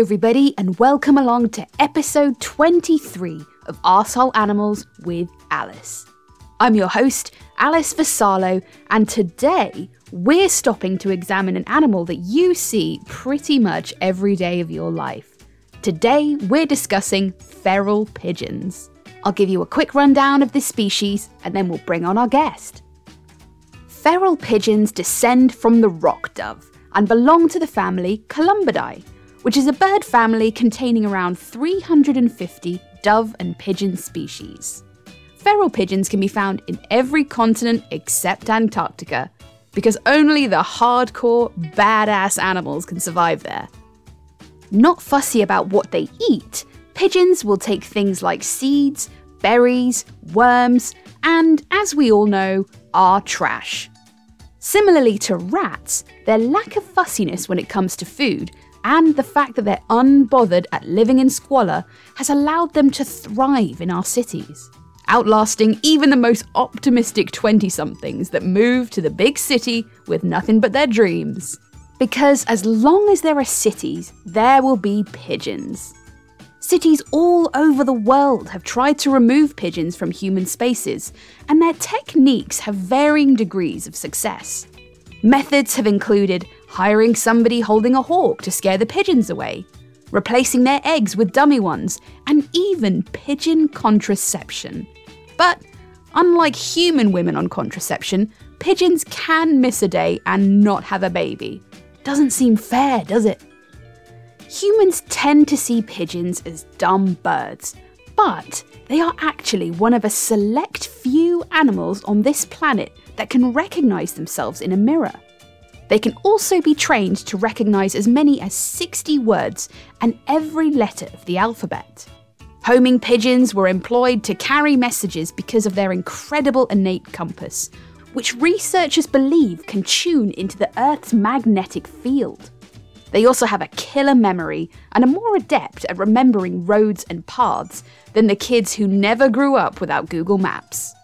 everybody, and welcome along to episode 23 of Arsehole Animals with Alice. I'm your host, Alice Vassallo, and today we're stopping to examine an animal that you see pretty much every day of your life. Today we're discussing feral pigeons. I'll give you a quick rundown of this species and then we'll bring on our guest. Feral pigeons descend from the rock dove and belong to the family Columbidae, which is a bird family containing around 350 dove and pigeon species. Feral pigeons can be found in every continent except Antarctica, because only the hardcore, badass animals can survive there. Not fussy about what they eat, pigeons will take things like seeds, berries, worms, and, as we all know, are trash. Similarly to rats, their lack of fussiness when it comes to food and the fact that they're unbothered at living in squalor has allowed them to thrive in our cities, outlasting even the most optimistic 20 somethings that move to the big city with nothing but their dreams. Because as long as there are cities, there will be pigeons. Cities all over the world have tried to remove pigeons from human spaces, and their techniques have varying degrees of success. Methods have included hiring somebody holding a hawk to scare the pigeons away, replacing their eggs with dummy ones, and even pigeon contraception. But unlike human women on contraception, pigeons can miss a day and not have a baby. Doesn't seem fair, does it? Humans tend to see pigeons as dumb birds, but they are actually one of a select few animals on this planet that can recognize themselves in a mirror. They can also be trained to recognize as many as 60 words and every letter of the alphabet. Homing pigeons were employed to carry messages because of their incredible innate compass, which researchers believe can tune into the Earth's magnetic field. They also have a killer memory and are more adept at remembering roads and paths than the kids who never grew up without Google Maps.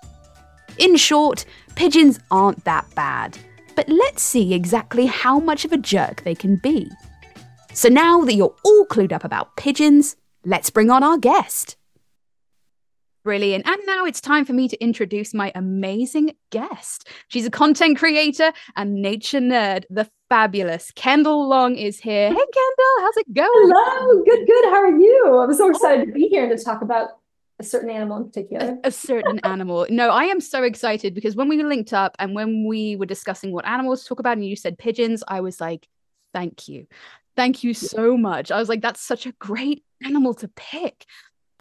In short, pigeons aren't that bad, but let's see exactly how much of a jerk they can be. So now that you're all clued up about pigeons, let's bring on our guest. Brilliant. And now it's time for me to introduce my amazing guest. She's a content creator and nature nerd. The fabulous Kendall Long is here. Hey, Kendall, how's it going? Hello, good, good. How are you? I'm so oh. excited to be here and to talk about a certain animal in particular. A, a certain animal. No, I am so excited because when we linked up and when we were discussing what animals to talk about, and you said pigeons, I was like, thank you. Thank you so much. I was like, that's such a great animal to pick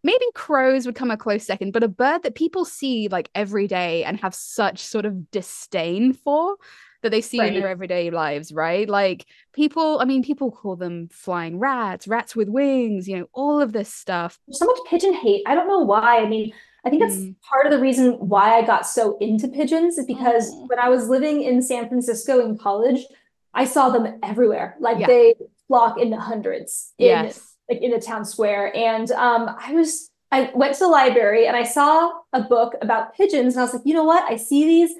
maybe crows would come a close second, but a bird that people see like every day and have such sort of disdain for that they see right. in their everyday lives, right? Like people, I mean, people call them flying rats, rats with wings, you know, all of this stuff. There's so much pigeon hate. I don't know why. I mean, I think that's mm. part of the reason why I got so into pigeons is because mm. when I was living in San Francisco in college, I saw them everywhere. Like yeah. they flock into hundreds. In, yes like in a town square. And um, I was, I went to the library and I saw a book about pigeons. And I was like, you know what? I see these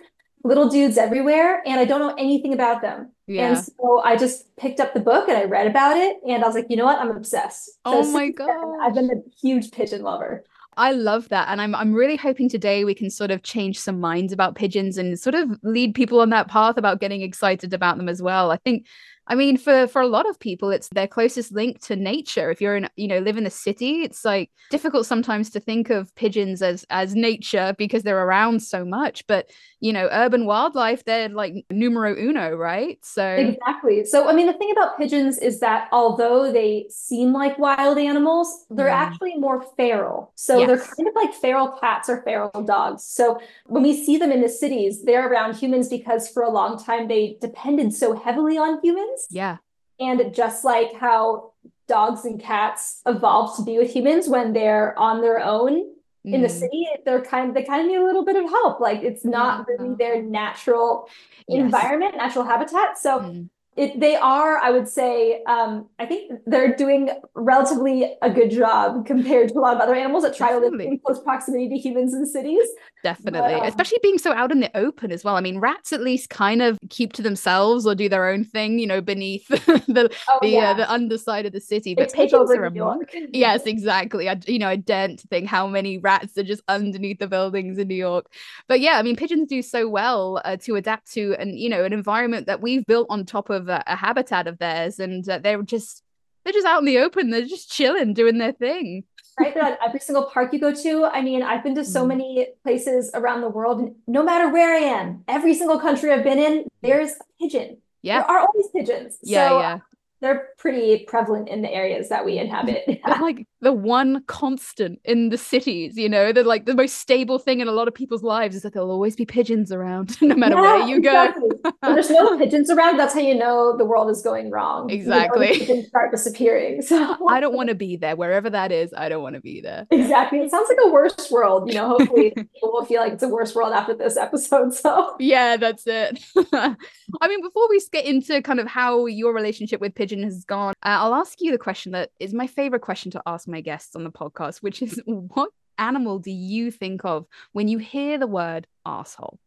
little dudes everywhere and I don't know anything about them. Yeah. And so I just picked up the book and I read about it. And I was like, you know what? I'm obsessed. So oh my God. I've been a huge pigeon lover. I love that. And I'm I'm really hoping today we can sort of change some minds about pigeons and sort of lead people on that path about getting excited about them as well. I think I mean, for for a lot of people, it's their closest link to nature. If you're in, you know, live in the city, it's like difficult sometimes to think of pigeons as as nature because they're around so much. But you know, urban wildlife, they're like numero uno, right? So exactly. So I mean, the thing about pigeons is that although they seem like wild animals, they're mm. actually more feral. So yes. they're kind of like feral cats or feral dogs. So when we see them in the cities, they're around humans because for a long time they depended so heavily on humans humans. Yeah. And just like how dogs and cats evolve to be with humans when they're on their own mm. in the mm. city, they're kind of, they kind of need a little bit of help. Like it's not yeah. really their natural yes. environment, natural habitat. So mm. it, they are, I would say, um, I think they're doing relatively a good job compared to a lot of other animals that try to live in close proximity to humans in cities. Definitely, um, especially being so out in the open as well. I mean, rats at least kind of keep to themselves or do their own thing, you know, beneath the oh, the, uh, yeah. uh, the underside of the city. They but pigeons are a monk. Yes, exactly. I, you know, I daren't think how many rats are just underneath the buildings in New York. But yeah, I mean, pigeons do so well uh, to adapt to, and you know, an environment that we've built on top of a, a habitat of theirs, and uh, they're just they're just out in the open. They're just chilling, doing their thing. Right, at every single park you go to. I mean, I've been to so mm. many places around the world, and no matter where I am, every single country I've been in, there's a pigeon. Yeah, there are always pigeons. Yeah, so, yeah they're pretty prevalent in the areas that we inhabit. Like the one constant in the cities, you know, they're like the most stable thing in a lot of people's lives is that there'll always be pigeons around no matter yeah, where you exactly. go. when there's no pigeons around, that's how you know the world is going wrong. Exactly. You know, pigeons start disappearing. So I don't want to be there. Wherever that is, I don't want to be there. Exactly. It sounds like a worse world. You know, hopefully people will feel like it's a worse world after this episode. So yeah, that's it. I mean, before we get into kind of how your relationship with pigeon has gone, uh, I'll ask you the question that is my favorite question to ask my guests on the podcast, which is what animal do you think of when you hear the word asshole?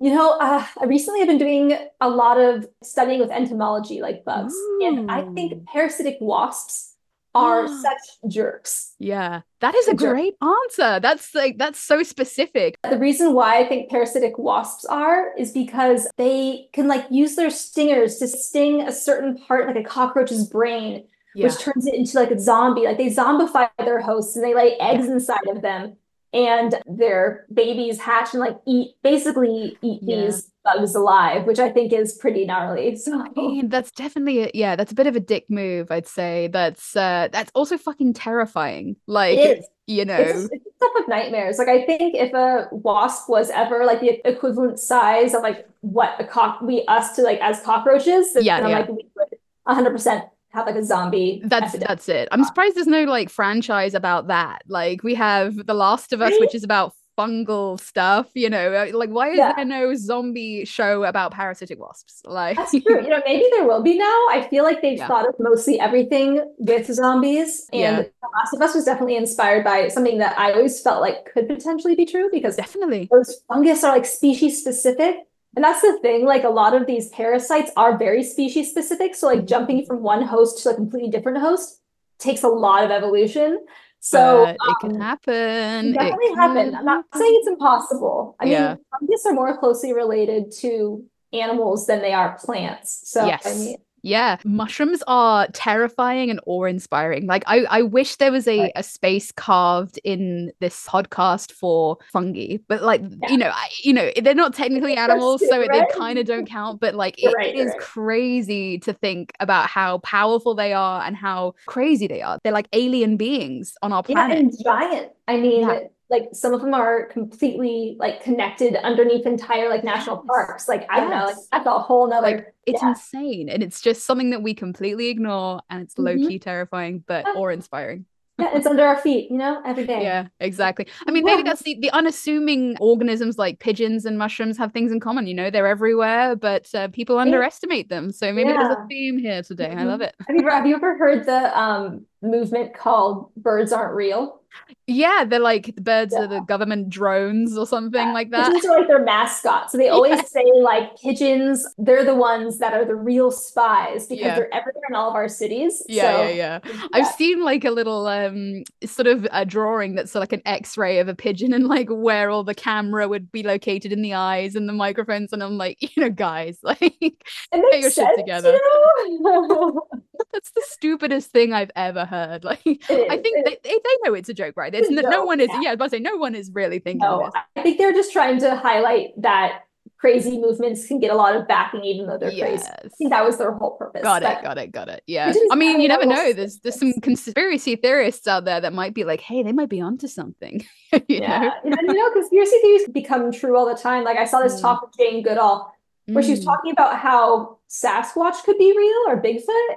You know, uh, I recently have been doing a lot of studying with entomology, like bugs, Ooh. and I think parasitic wasps are such jerks. Yeah, that is a great answer. That's like that's so specific. The reason why I think parasitic wasps are is because they can like use their stingers to sting a certain part, like a cockroach's brain, yeah. which turns it into like a zombie. Like they zombify their hosts and they lay eggs yeah. inside of them and their babies hatch and like eat basically eat yeah. these bugs alive, which I think is pretty gnarly. So I mean, that's definitely a, yeah, that's a bit of a dick move, I'd say. That's uh that's also fucking terrifying. Like you know, it's, it's stuff of nightmares. Like I think if a wasp was ever like the equivalent size of like what a cock we us to like as cockroaches, then yeah, yeah. like we would 100 percent have like a zombie. That's epidemic. that's it. I'm surprised there's no like franchise about that. Like we have The Last of Us, which is about fungal stuff. You know, uh, like why is yeah. there no zombie show about parasitic wasps? Like that's true. You know, maybe there will be now. I feel like they've yeah. thought of mostly everything with zombies, and yeah. The Last of Us was definitely inspired by something that I always felt like could potentially be true because definitely those fungus are like species specific and that's the thing, like a lot of these parasites are very species specific. So like jumping from one host to a completely different host takes a lot of evolution. So um, it can happen. It definitely it happen. I'm not saying it's impossible. I yeah. mean, fungus are more closely related to animals than they are plants. So yes. I mean yeah, mushrooms are terrifying and awe-inspiring. Like I, I wish there was a, right. a space carved in this podcast for fungi, but like yeah. you know, I, you know, they're not technically animals, so right? they kind of don't count. But like it, right, it is crazy to think about how powerful they are and how crazy they are. They're like alien beings on our planet. Yeah, and giant. I mean. Yeah like some of them are completely like connected underneath entire like national parks. Like I yes. don't know, like that's a whole nother. Like it's yeah. insane, and it's just something that we completely ignore, and it's low key mm-hmm. terrifying, but yeah. awe inspiring. yeah, it's under our feet, you know, every day. Yeah, exactly. I mean, maybe that's the, the unassuming organisms like pigeons and mushrooms have things in common. You know, they're everywhere, but uh, people underestimate them. So maybe yeah. there's a theme here today. Mm-hmm. I love it. Have you, have you ever heard the um, movement called "Birds Aren't Real"? Yeah, they're like the birds yeah. are the government drones or something yeah. like that. Pigeons are like their mascot. So they always yeah. say like pigeons, they're the ones that are the real spies because they're everywhere in all of our cities. Yeah, so, yeah, yeah, I've seen like a little um sort of a drawing that's like an X-ray of a pigeon and like where all the camera would be located in the eyes and the microphones. And I'm like, you know, guys, like get your shit together. that's the stupidest thing I've ever heard. Like I think they, they know it's a joke, right? It's no, no one is. Yeah, I was about to say no one is really thinking. No, I think they're just trying to highlight that crazy movements can get a lot of backing even though they're yes. crazy. I think that was their whole purpose. Got it, got it, got it. Yeah. I mean, you never know. There's there's some conspiracy theorists out there that might be like, hey, they might be onto something. you yeah. Know? and you know, conspiracy theories become true all the time. Like I saw this mm. talk with Jane Goodall where mm. she was mm. talking about how Sasquatch could be real or Bigfoot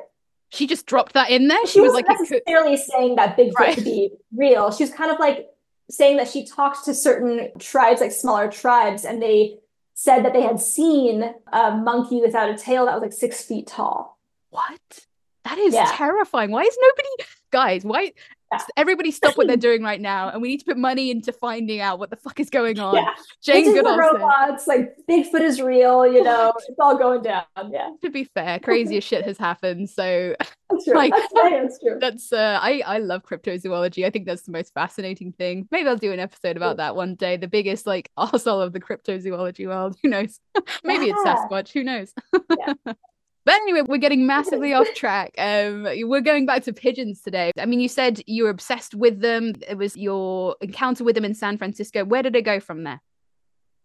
she just dropped that in there. She, she was like necessarily could... saying that Bigfoot right. could be real. She was kind of like saying that she talked to certain tribes, like smaller tribes, and they said that they had seen a monkey without a tail that was like six feet tall. What? That is yeah. terrifying. Why is nobody, guys? Why? Yeah. Everybody stop what they're doing right now, and we need to put money into finding out what the fuck is going on. Yeah. Jane Goodall robots, like Bigfoot is real, you know, it's all going down. Yeah. To be fair, craziest shit has happened. So that's true. like that's, that's true. That's uh I, I love cryptozoology. I think that's the most fascinating thing. Maybe I'll do an episode about that one day. The biggest like arsehole of the cryptozoology world. Who knows? Maybe yeah. it's Sasquatch, who knows? yeah. But anyway, we're getting massively off track. Um, we're going back to pigeons today. I mean, you said you were obsessed with them. It was your encounter with them in San Francisco. Where did it go from there?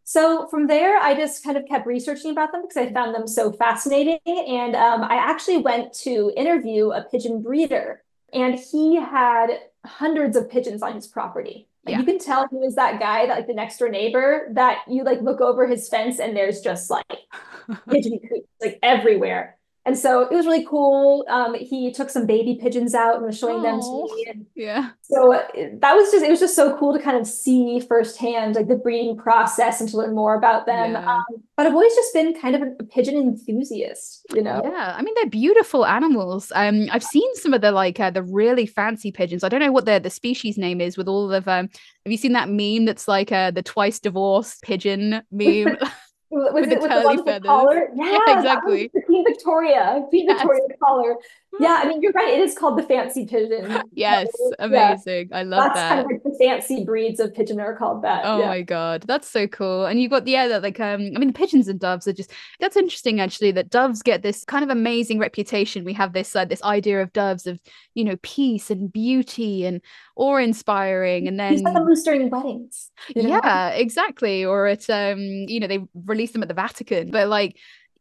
So from there, I just kind of kept researching about them because I found them so fascinating. And um, I actually went to interview a pigeon breeder, and he had hundreds of pigeons on his property. Yeah. You can tell he was that guy that like the next door neighbor that you like look over his fence and there's just like pigeon coops like everywhere. And so it was really cool. Um, he took some baby pigeons out and was showing Aww. them to me. And yeah. So that was just, it was just so cool to kind of see firsthand like the breeding process and to learn more about them. Yeah. Um, but I've always just been kind of a, a, pigeon enthusiast, you know? Yeah. I mean, they're beautiful animals. Um, I've seen some of the like uh, the really fancy pigeons. I don't know what the, the species name is with all of, um, have you seen that meme that's like uh, the twice divorced pigeon meme? was with it with the with the collar? Yeah, yeah exactly. Queen Victoria, Queen yes. Victoria collar. Yeah, I mean you're right. It is called the fancy pigeon. yes, amazing. Yeah. I love That's that. kind of like the fancy breeds of pigeon are called that. Oh yeah. my god, that's so cool. And you've got the yeah, that like um, I mean the pigeons and doves are just that's interesting actually. That doves get this kind of amazing reputation. We have this uh, this idea of doves of you know peace and beauty and awe inspiring, and then them during weddings. You know? Yeah, exactly. Or at um, you know they release them at the Vatican, but like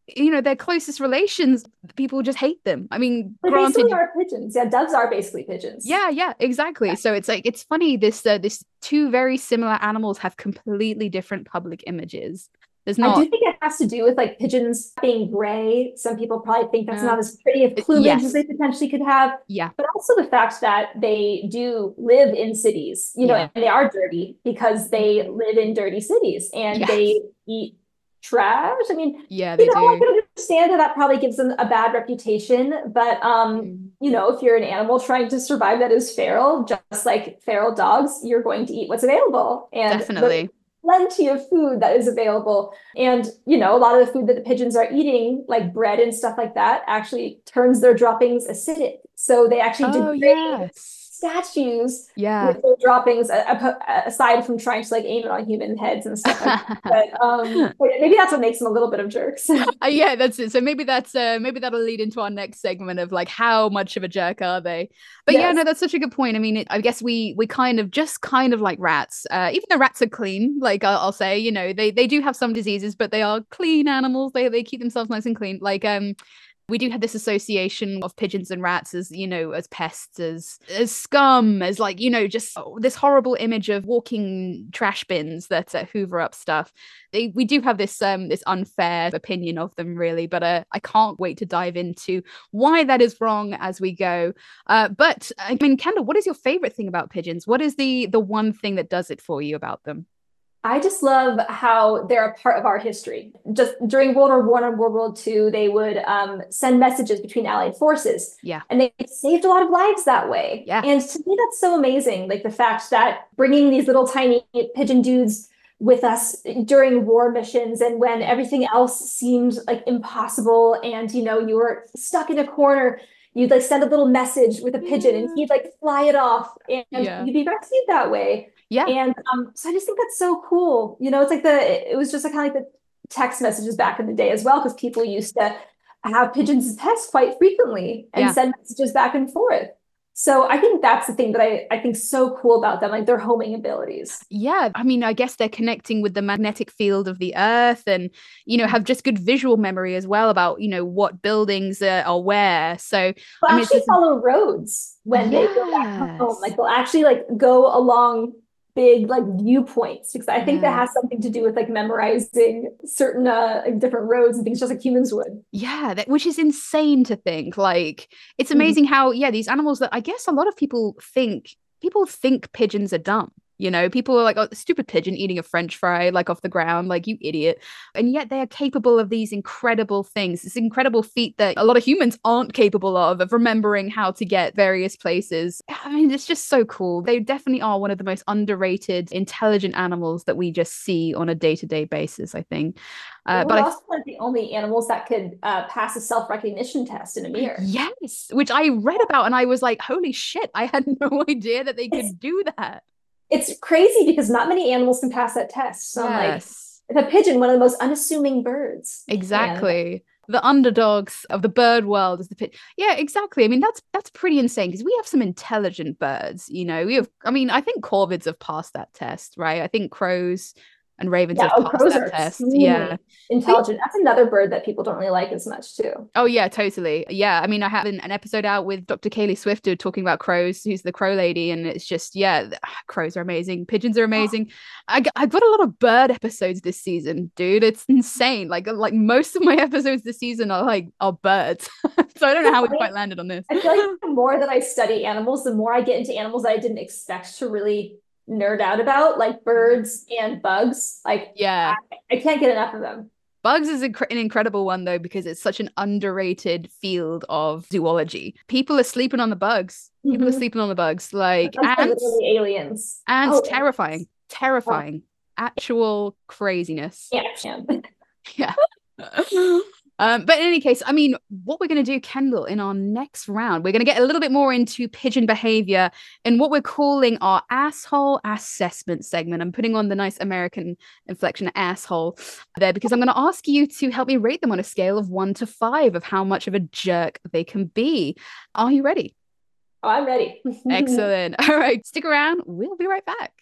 you know their closest relations people just hate them i mean they granted basically are pigeons yeah doves are basically pigeons yeah yeah exactly yeah. so it's like it's funny this uh, this two very similar animals have completely different public images there's not. I do think it has to do with like pigeons being gray. Some people probably think that's not as pretty of plumage yes. as they potentially could have. Yeah. But also the fact that they do live in cities, you know, yeah. and they are dirty because they live in dirty cities and yes. they eat trash. I mean, yeah, they you know, do. I can understand that that probably gives them a bad reputation, but um, mm. you know, if you're an animal trying to survive that is feral, just like feral dogs, you're going to eat what's available. And definitely plenty of food that is available. And, you know, a lot of the food that the pigeons are eating, like bread and stuff like that, actually turns their droppings acidic. So they actually oh, degrade yes statues yeah. with their droppings aside from trying to like aim it on human heads and stuff like but um maybe that's what makes them a little bit of jerks. Uh, yeah that's it. So maybe that's uh maybe that'll lead into our next segment of like how much of a jerk are they? But yes. yeah no that's such a good point. I mean it, i guess we we kind of just kind of like rats uh even the rats are clean like I'll, I'll say you know they they do have some diseases but they are clean animals. They they keep themselves nice and clean. Like um we do have this association of pigeons and rats as you know as pests as as scum as like you know just this horrible image of walking trash bins that uh, hoover up stuff. They, we do have this um this unfair opinion of them really but uh, i can't wait to dive into why that is wrong as we go. Uh, but i mean kendall what is your favorite thing about pigeons? What is the the one thing that does it for you about them I just love how they're a part of our history. Just during World War One and World War Two, they would um, send messages between Allied forces. Yeah, and they saved a lot of lives that way. Yeah, and to me, that's so amazing. Like the fact that bringing these little tiny pigeon dudes with us during war missions and when everything else seemed like impossible, and you know you were stuck in a corner you'd like send a little message with a pigeon and he'd like fly it off and yeah. you'd be rescued that way yeah. And um, so I just think that's so cool. You know, it's like the, it was just like kind of like the text messages back in the day as well, because people used to have pigeons as pets quite frequently and yeah. send messages back and forth. So I think that's the thing that I, I think so cool about them, like their homing abilities. Yeah. I mean, I guess they're connecting with the magnetic field of the earth and, you know, have just good visual memory as well about, you know, what buildings uh, are where. So they'll I mean, actually just... follow roads when yes. they go back home. Like they'll actually like go along big like viewpoints because I think yeah. that has something to do with like memorizing certain uh like, different roads and things just like humans would. Yeah, that, which is insane to think. Like it's mm-hmm. amazing mm-hmm. how yeah these animals that I guess a lot of people think people think pigeons are dumb You know, people are like, oh, stupid pigeon eating a french fry like off the ground, like you idiot. And yet they are capable of these incredible things, this incredible feat that a lot of humans aren't capable of, of remembering how to get various places. I mean, it's just so cool. They definitely are one of the most underrated, intelligent animals that we just see on a day to day basis, I think. Uh, but also one of the only animals that could uh, pass a self recognition test in a mirror. Yes, which I read about and I was like, holy shit, I had no idea that they could do that it's crazy because not many animals can pass that test. So yes. I'm like, the pigeon, one of the most unassuming birds. Exactly. The underdogs of the bird world is the pigeon. Yeah, exactly. I mean, that's that's pretty insane because we have some intelligent birds. You know, we have. I mean, I think corvids have passed that test, right? I think crows and ravens yeah, have oh, passed that test. Mm. Yeah, intelligent. That's another bird that people don't really like as much too. Oh yeah, totally. Yeah, I mean, I have an, an episode out with Dr. Kaeli Swifter talking about crows, who's the crow lady, and it's just yeah, ah, crows are amazing, pigeons are amazing. Oh. I I got a lot of bird episodes this season, dude. It's insane. Like like most of my episodes this season are like are birds. so I don't know how we quite landed on this. I feel like the more that I study animals, the more I get into animals that I didn't expect to really nerd out about, like birds and bugs. Like, yeah, I, I can't get enough of them. Bugs is an incredible one though because it's such an underrated field of zoology. People are sleeping on the bugs. People mm-hmm. are sleeping on the bugs. Like That's ants, aliens. Ants, oh, terrifying, terrifying, oh. actual craziness. Yeah, yeah. Um, but in any case, I mean, what we're going to do, Kendall, in our next round, we're going to get a little bit more into pigeon behavior and what we're calling our asshole assessment segment. I'm putting on the nice American inflection asshole there because I'm going to ask you to help me rate them on a scale of one to five of how much of a jerk they can be. Are you ready? Oh, I'm ready. Excellent. All right, stick around. We'll be right back.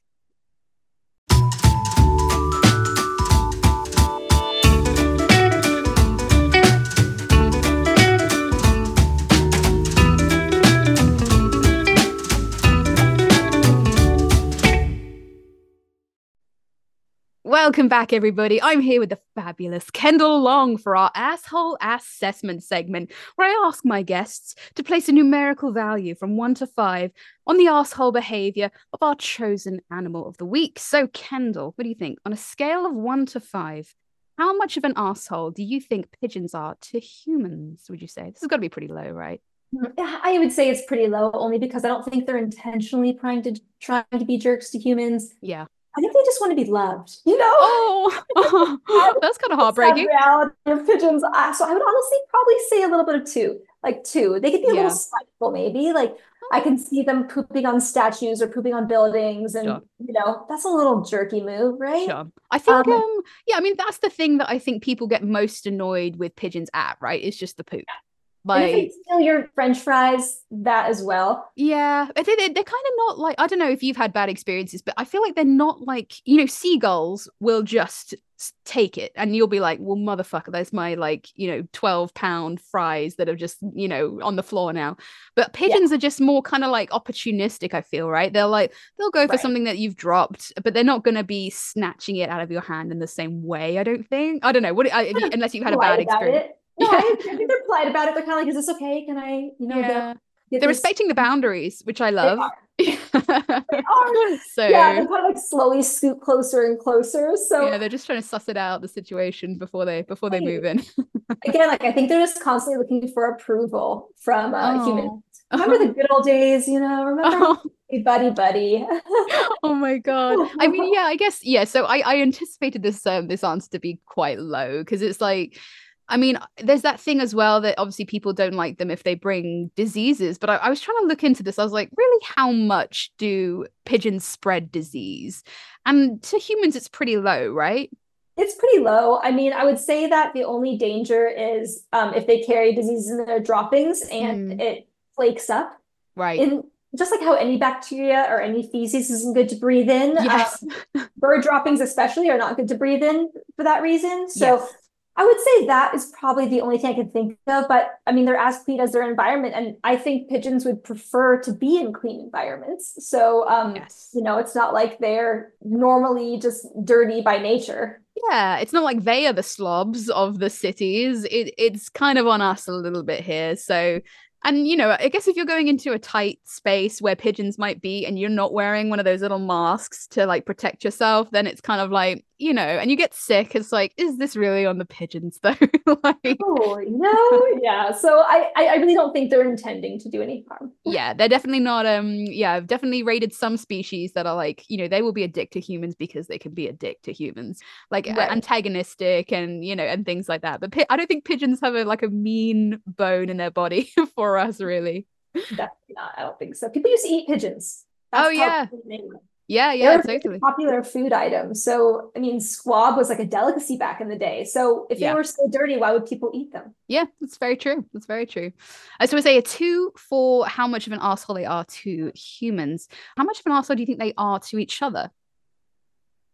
Welcome back, everybody. I'm here with the fabulous Kendall Long for our asshole assessment segment, where I ask my guests to place a numerical value from one to five on the asshole behavior of our chosen animal of the week. So, Kendall, what do you think? On a scale of one to five, how much of an asshole do you think pigeons are to humans? Would you say this has got to be pretty low, right? I would say it's pretty low, only because I don't think they're intentionally trying to trying to be jerks to humans. Yeah. I think they just want to be loved, you know? Oh, that's kind of heartbreaking. Reality of pigeons. so I would honestly probably say a little bit of two, like two. They could be a yeah. little spiteful, maybe. Like I can see them pooping on statues or pooping on buildings, and sure. you know that's a little jerky move, right? Sure. I think, um, um, yeah, I mean that's the thing that I think people get most annoyed with pigeons at, right? It's just the poop. Like steal your French fries, that as well. Yeah, I think they're, they're kind of not like I don't know if you've had bad experiences, but I feel like they're not like you know seagulls will just take it and you'll be like well motherfucker that's my like you know 12 pound fries that are just you know on the floor now but pigeons yeah. are just more kind of like opportunistic i feel right they're like they'll go for right. something that you've dropped but they're not going to be snatching it out of your hand in the same way i don't think i don't know what I, unless you've had a oh, bad experience no, I, I, think they're polite about it. They're kind of like, "Is this okay? Can I, you know, yeah. they're respecting the boundaries, which I love. They are. they are. So yeah, they kind of like slowly scoot closer and closer. So yeah, they're just trying to suss it out the situation before they before they move in. Again, like I think they're just constantly looking for approval from uh, oh. humans. Remember the good old days, you know? Remember oh. buddy buddy. oh my god. I mean, yeah, I guess yeah. So I I anticipated this um this answer to be quite low because it's like I mean, there's that thing as well that obviously people don't like them if they bring diseases. But I, I, was trying to look into this. I was like, really, how much do pigeons spread disease? And to humans, it's pretty low, right? It's pretty low. I mean, I would say that the only danger is um, if they carry disease in their droppings and mm. it flakes up. Right. In, just like how any bacteria or any feces isn't good to breathe in. Yes. Um, bird droppings, especially, are not good to breathe in for that reason. So yes. I would say that is probably the only thing I can think of. But I mean, they're as clean as their environment. And I think pigeons would prefer to be in clean environments. So, um, yes. you know, it's not like they're normally just dirty by nature. Yeah, it's not like they are the slobs of the cities. It, it's kind of on us a little bit here. So And you know, I guess if you're going into a tight space where pigeons might be and you're not wearing one of those little masks to like protect yourself, then it's kind of like, you know, and you get sick. It's like, is this really on the pigeons though? like, oh no, yeah. So I, I really don't think they're intending to do any harm. yeah, they're definitely not. Um, yeah, I've definitely rated some species that are like, you know, they will be a dick to humans because they can be a dick to humans, like right. antagonistic and you know, and things like that. But pi- I don't think pigeons have a like a mean bone in their body for us, really. Definitely not. I don't think so. People used to eat pigeons. That's oh yeah. Yeah, yeah, totally. Popular food item. So, I mean, squab was like a delicacy back in the day. So, if yeah. they were so dirty, why would people eat them? Yeah, that's very true. That's very true. I so we say a two for how much of an asshole they are to humans. How much of an asshole do you think they are to each other?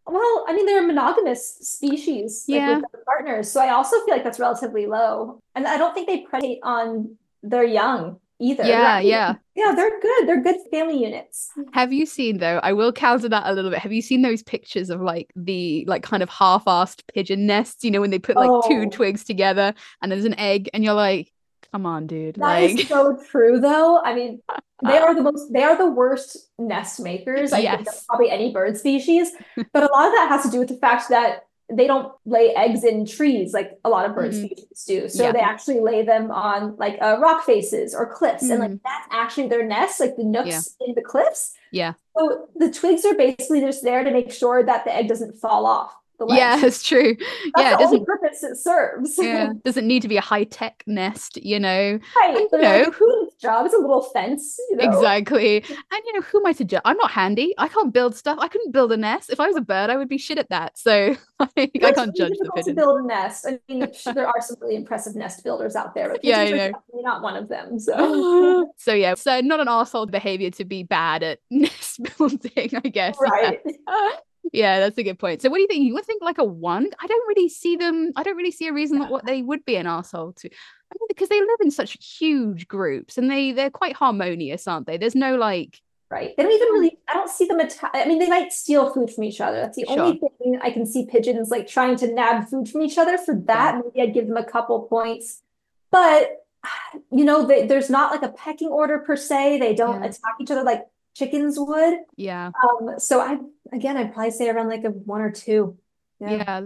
Well, I mean, they're a monogamous species, like yeah. with partners. So I also feel like that's relatively low. And I don't think they predate on their young either. Yeah, right? yeah. Yeah, they're good. They're good family units. Have you seen though? I will counter that a little bit. Have you seen those pictures of like the like kind of half-assed pigeon nests, you know, when they put like oh. two twigs together and there's an egg and you're like, come on, dude. That like... is so true though. I mean, they uh, are the most they are the worst nest makers, I yes. think, probably any bird species. But a lot of that has to do with the fact that they don't lay eggs in trees like a lot of bird mm-hmm. species do. So yeah. they actually lay them on like uh, rock faces or cliffs, mm-hmm. and like mm. that's actually their nest, like the nooks yeah. in the cliffs. Yeah. So the twigs are basically just there to make sure that the egg doesn't fall off the Yeah, it's true. That's yeah, the only purpose it serves. yeah, doesn't need to be a high tech nest, you know. Right, and, you know, whose job is a little fence. You know? Exactly, and you know, who am I to judge? I'm not handy. I can't build stuff. I couldn't build a nest. If I was a bird, I would be shit at that. So like, I can't judge the pigeon. To build a nest. I mean, there are some really impressive nest builders out there, but yeah, you know. definitely not one of them. So, so yeah, so not an asshole behavior to be bad at nest building, I guess. Right. Yeah, that's a good point. So what do you think? You would think like a one? I don't really see them. I don't really see a reason yeah. what they would be an asshole to. I mean, because they live in such huge groups and they they're quite harmonious, aren't they? There's no like right. They don't even hmm. really. I don't see them. Atta- I mean, they might steal food from each other. That's the sure. only thing I can see pigeons like trying to nab food from each other. For that, yeah. maybe I'd give them a couple points. But you know, they, there's not like a pecking order per se. They don't yeah. attack each other like chickens would. Yeah. Um, so I again I'd probably say around like a one or two. Yeah. yeah.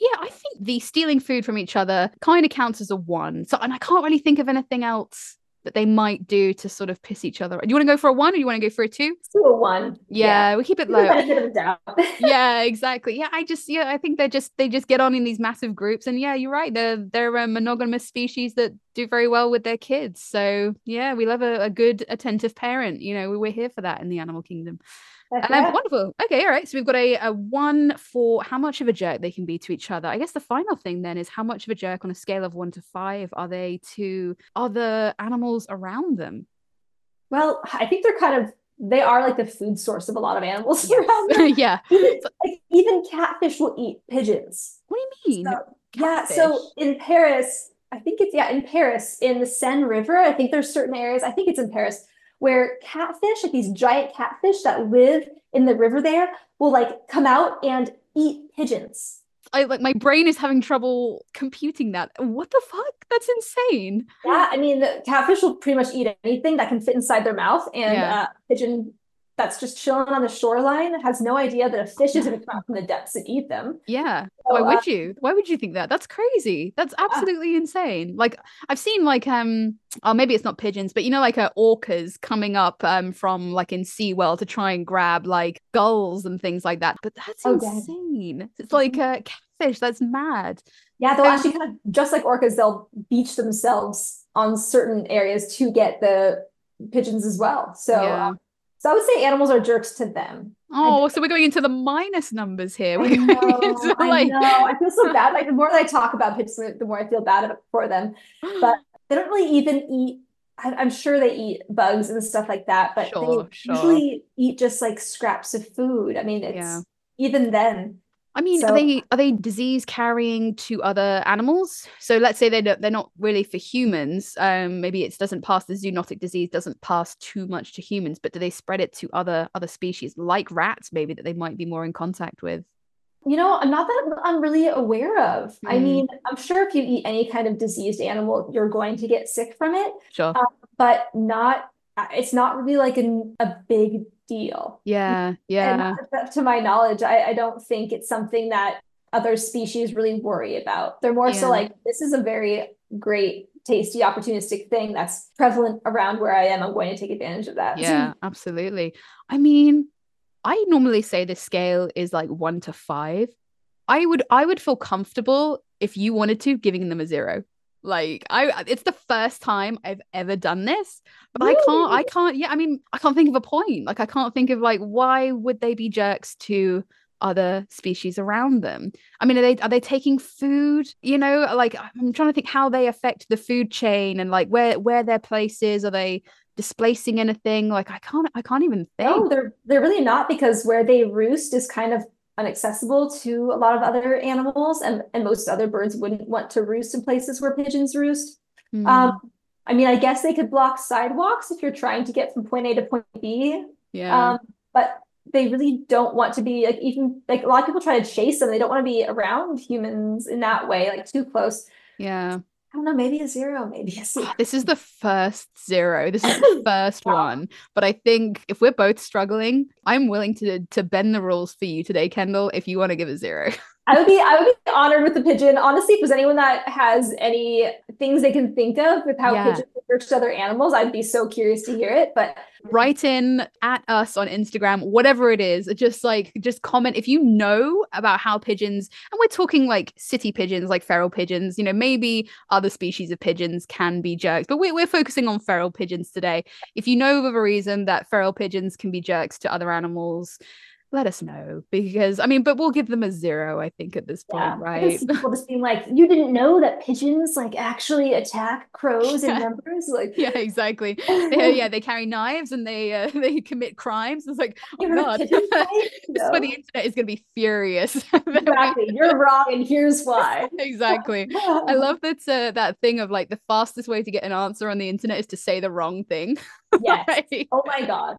yeah, I think the stealing food from each other kind of counts as a one. So and I can't really think of anything else that they might do to sort of piss each other. Do you want to go for a one or do you want to go for a two? Do a one. Yeah, yeah. we keep it low. yeah, exactly. Yeah, I just yeah, I think they just they just get on in these massive groups, and yeah, you're right. They're they're a monogamous species that do very well with their kids. So yeah, we love a, a good attentive parent. You know, we're here for that in the animal kingdom. Um, wonderful. Okay, all right. So we've got a, a one for how much of a jerk they can be to each other. I guess the final thing then is how much of a jerk on a scale of one to five are they to other animals around them? Well, I think they're kind of they are like the food source of a lot of animals yes. around them. yeah. Even, like, even, catfish will eat pigeons. What do you mean? So, yeah. So in Paris, I think it's yeah, in Paris, in the Seine River, I think there's certain areas, I think it's in Paris where catfish, like these giant catfish that live in the river there, will like come out and eat pigeons. I like my brain is having trouble computing that. What the fuck? That's insane. Yeah, I mean, catfish will pretty much eat anything that can fit inside their mouth, and yeah. uh, pigeon that's just chilling on the shoreline has no idea that a fish is going to come from the depths and eat them. Yeah. So, Why would uh, you? Why would you think that? That's crazy. That's absolutely yeah. insane. Like I've seen like um oh maybe it's not pigeons, but you know like uh, orcas coming up um from like in SeaWorld to try and grab like gulls and things like that. But that's oh, insane. It's like a catfish. That's mad. Yeah, they'll actually kind of just like orcas, they'll beach themselves on certain areas to get the pigeons as well. So yeah. So I would say animals are jerks to them. Oh, so we're going into the minus numbers here. We're I know, into, like... I know. I feel so bad. Like the more that I talk about pigeons, the more I feel bad for them. But they don't really even eat. I'm sure they eat bugs and stuff like that, but sure, they sure. usually eat just like scraps of food. I mean, it's yeah. even then I mean, so, are they are they disease carrying to other animals? So let's say they're they're not really for humans. Um, maybe it doesn't pass the zoonotic disease doesn't pass too much to humans, but do they spread it to other other species like rats? Maybe that they might be more in contact with. You know, not that I'm really aware of. Mm. I mean, I'm sure if you eat any kind of diseased animal, you're going to get sick from it. Sure. Um, but not it's not really like a, a big deal. Yeah, yeah. And to my knowledge, I, I don't think it's something that other species really worry about. They're more yeah. so like, this is a very great, tasty, opportunistic thing that's prevalent around where I am. I'm going to take advantage of that. Yeah, absolutely. I mean, I normally say the scale is like one to five. I would I would feel comfortable if you wanted to giving them a zero. Like I it's the first time I've ever done this, but really? I can't I can't yeah, I mean, I can't think of a point. Like I can't think of like why would they be jerks to other species around them. I mean, are they are they taking food? You know, like I'm trying to think how they affect the food chain and like where where their place is. Are they displacing anything? Like I can't I can't even think. No, they're they're really not because where they roost is kind of inaccessible to a lot of other animals and, and most other birds wouldn't want to roost in places where pigeons roost. Mm. Um, I mean, I guess they could block sidewalks if you're trying to get from point A to point B. Yeah. Um, but they really don't want to be like even like a lot of people try to chase them. They don't want to be around humans in that way, like too close. Yeah. I don't know, maybe a zero, maybe a zero. This is the first zero. This is the first wow. one. But I think if we're both struggling, I'm willing to to bend the rules for you today, Kendall, if you want to give a zero. I would be I would be honored with the pigeon. Honestly, if there's anyone that has any things they can think of with how yeah. pigeons search other animals, I'd be so curious to hear it. But write in at us on Instagram, whatever it is. Just like just comment if you know about how pigeons, and we're talking like city pigeons, like feral pigeons. You know, maybe other species of pigeons can be jerks, but we, we're focusing on feral pigeons today. If you know of a reason that feral pigeons can be jerks to other animals let us know because I mean, but we'll give them a zero, I think, at this point, yeah, right? People just being like, you didn't know that pigeons like actually attack crows in numbers, like yeah, exactly. they, yeah, they carry knives and they uh, they commit crimes. It's like, oh god, this is where the internet is going to be furious. exactly, you're wrong, and here's why. exactly. I love that uh, that thing of like the fastest way to get an answer on the internet is to say the wrong thing. Yes. right? Oh my gosh.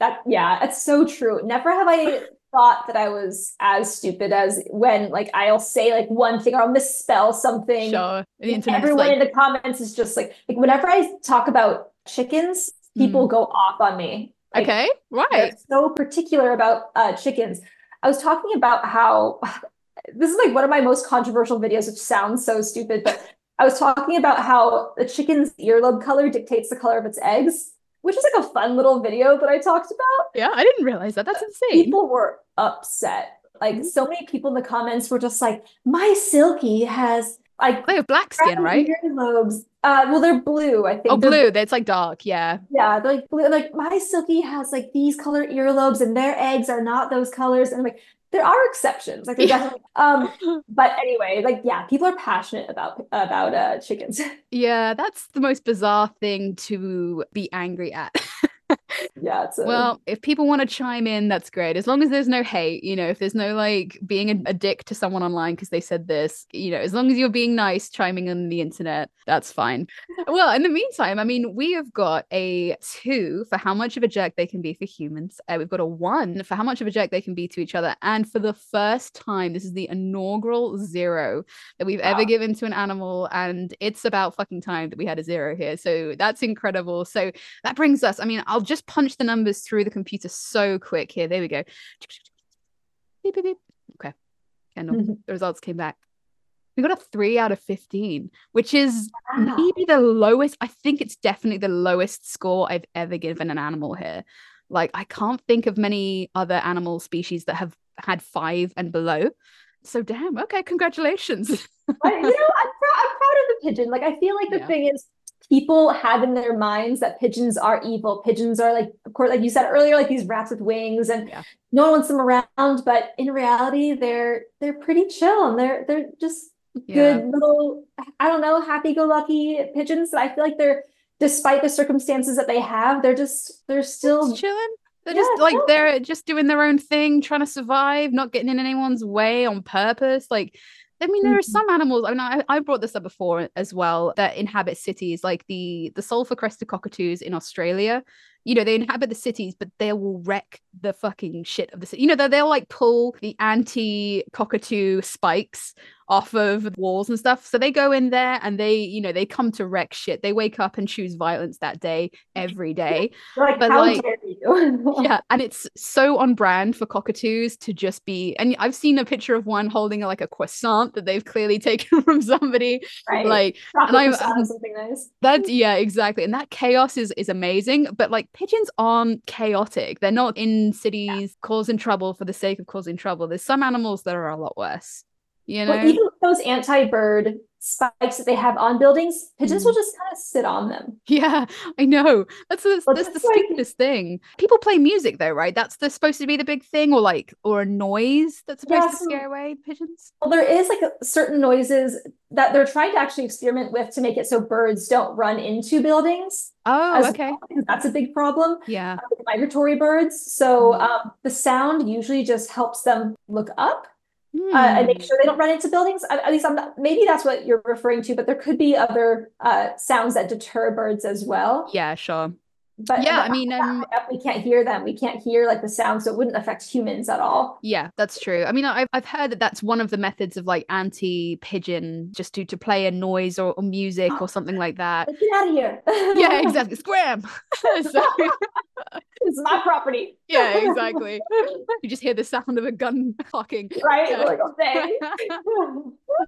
That yeah, it's so true. Never have I thought that I was as stupid as when like I'll say like one thing or I'll misspell something. Sure. Everyone like... in the comments is just like like whenever I talk about chickens, people mm. go off on me. Like, okay, right. So particular about uh, chickens. I was talking about how this is like one of my most controversial videos, which sounds so stupid, but I was talking about how the chicken's earlobe color dictates the color of its eggs which is like a fun little video that I talked about. Yeah, I didn't realize that. That's insane. People were upset. Like mm-hmm. so many people in the comments were just like, "My Silkie has like they have black skin, right? Earlobes. Uh, well, they're blue. I think. Oh, blue. That's like dark. Yeah. Yeah, they're like blue. Like my Silkie has like these color earlobes, and their eggs are not those colors. And I'm like, there are exceptions like definitely um but anyway like yeah people are passionate about about uh chickens. Yeah that's the most bizarre thing to be angry at yeah a... well if people want to chime in that's great. As long as there's no hate you know if there's no like being a, a dick to someone online because they said this you know as long as you're being nice chiming on the internet that's fine. Well in the meantime i mean we have got a two for how much of a jerk they can be for humans uh, we've got a one for how much of a jerk they can be to each other and for the first time this is the inaugural zero that we've wow. ever given to an animal and it's about fucking time that we had a zero here so that's incredible. So that brings us i mean i'll just punch the numbers through the computer so quick here. There we go. Beep, beep, beep. Okay. Kendall, mm-hmm. the results came back. We got a three out of 15, which is wow. maybe the lowest. I think it's definitely the lowest score I've ever given an animal here. Like, I can't think of many other animal species that have had five and below. So, damn. Okay. Congratulations. you know, I'm, pr- I'm proud of the pigeon. Like, I feel like the yeah. thing is, people have in their minds that pigeons are evil. Pigeons are like, of course, like you said earlier, like these rats with wings, and yeah. no one wants them around. But in reality, they're they're pretty chill and they're they're just yeah. good little, I don't know, happy-go-lucky pigeons. I feel like they're, despite the circumstances that they have, they're just they're still just chilling. They're yeah, just like they're just doing their own thing, trying to survive, not getting in anyone's way on purpose. Like I mean, there are mm-hmm. some animals. I mean, I, I brought this up before as well that inhabit cities, like the the sulfur crested cockatoos in Australia. You know, they inhabit the cities, but they will wreck the fucking shit of the city. You know, they'll, they'll like pull the anti cockatoo spikes off of walls and stuff. So they go in there and they, you know, they come to wreck shit. They wake up and choose violence that day every day. like, but how like, yeah, and it's so on brand for cockatoos to just be. And I've seen a picture of one holding like a croissant that they've clearly taken from somebody. Right. Like, and I something nice. That's yeah, exactly. And that chaos is is amazing. But like pigeons aren't chaotic. They're not in cities yeah. causing trouble for the sake of causing trouble. There's some animals that are a lot worse. You know, well, even those anti-bird spikes that they have on buildings, pigeons mm. will just kind of sit on them. Yeah, I know. That's, that's, that's the like, stupidest thing. People play music though, right? That's the, supposed to be the big thing, or like, or a noise that's supposed yeah, to scare away pigeons. Well, there is like a, certain noises that they're trying to actually experiment with to make it so birds don't run into buildings. Oh, okay. Well, that's a big problem. Yeah. Uh, migratory birds. So mm. um, the sound usually just helps them look up mm. uh, and make hmm. sure they don't run into buildings. At, least I'm not, maybe that's what you're referring to, but there could be other uh, sounds that deter birds as well. Yeah, sure. But yeah, I mean, um, we can't hear them. We can't hear like the sound, so it wouldn't affect humans at all. Yeah, that's true. I mean, I've I've heard that that's one of the methods of like anti pigeon, just to to play a noise or, or music or something like that. Get out of here! yeah, exactly. Scram. so, it's my property. yeah, exactly. You just hear the sound of a gun cocking. Right. Yeah. Like,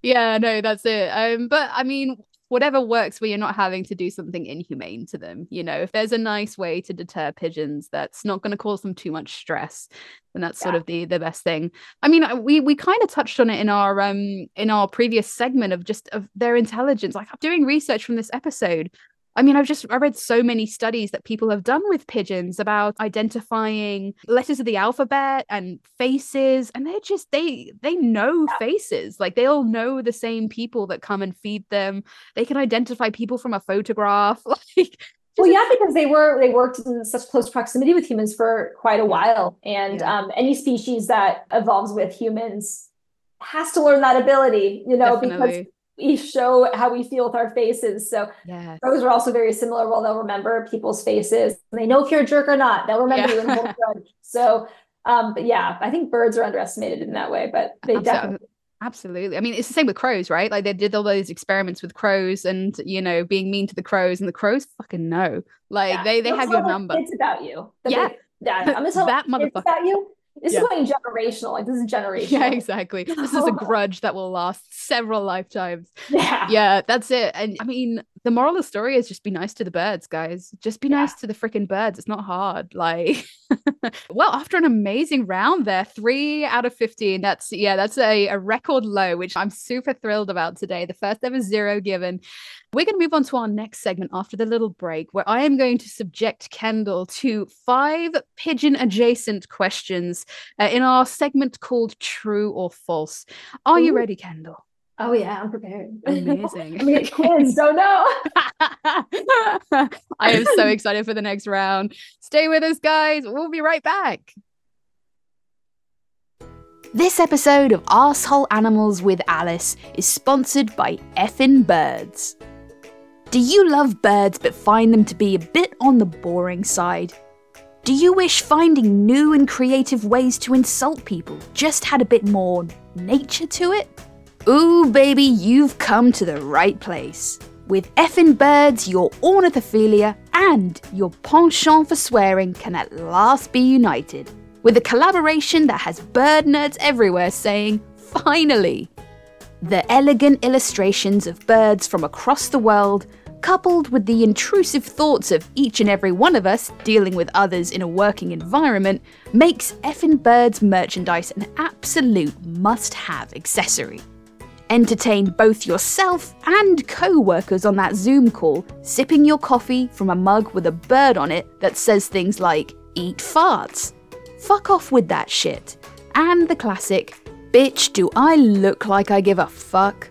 yeah, no, that's it. Um, but I mean, whatever works where you're not having to do something inhumane to them. You know, if there's a nice way to deter pigeons that's not going to cause them too much stress, then that's yeah. sort of the the best thing. I mean, we we kind of touched on it in our um in our previous segment of just of their intelligence. Like I'm doing research from this episode I mean, I've just I read so many studies that people have done with pigeons about identifying letters of the alphabet and faces, and they're just they they know faces. Like they all know the same people that come and feed them. They can identify people from a photograph. Like well, yeah, because they were they worked in such close proximity with humans for quite a while, and yeah. um, any species that evolves with humans has to learn that ability, you know, Definitely. because we show how we feel with our faces. So yeah. those are also very similar. Well, they'll remember people's faces. They know if you're a jerk or not. They'll remember yeah. you and So um, but yeah, I think birds are underestimated in that way, but they Absolutely. definitely Absolutely. I mean, it's the same with crows, right? Like they did all those experiments with crows and, you know, being mean to the crows and the crows fucking know. Like yeah. they they have your number. It's about you. yeah. yeah. I'm tell that motherfucker. about you. This yeah. is going generational. Like this is generational. Yeah, exactly. This is a grudge that will last several lifetimes. Yeah. Yeah, that's it. And I mean, the moral of the story is just be nice to the birds, guys. Just be yeah. nice to the freaking birds. It's not hard. Like, well, after an amazing round there, three out of 15. That's, yeah, that's a, a record low, which I'm super thrilled about today. The first ever zero given. We're going to move on to our next segment after the little break, where I am going to subject Kendall to five pigeon adjacent questions uh, in our segment called True or False. Are Ooh. you ready, Kendall? Oh yeah, I'm prepared. Amazing. I mean, quiz, don't know. I am so excited for the next round. Stay with us, guys. We'll be right back. This episode of Arsehole Animals with Alice is sponsored by Effin Birds. Do you love birds but find them to be a bit on the boring side? Do you wish finding new and creative ways to insult people just had a bit more nature to it? Ooh, baby, you've come to the right place. With effin' birds, your ornithophilia and your penchant for swearing can at last be united. With a collaboration that has bird nerds everywhere saying, finally! The elegant illustrations of birds from across the world, coupled with the intrusive thoughts of each and every one of us dealing with others in a working environment, makes effin' birds merchandise an absolute must have accessory. Entertain both yourself and co workers on that Zoom call, sipping your coffee from a mug with a bird on it that says things like, eat farts. Fuck off with that shit. And the classic, bitch, do I look like I give a fuck?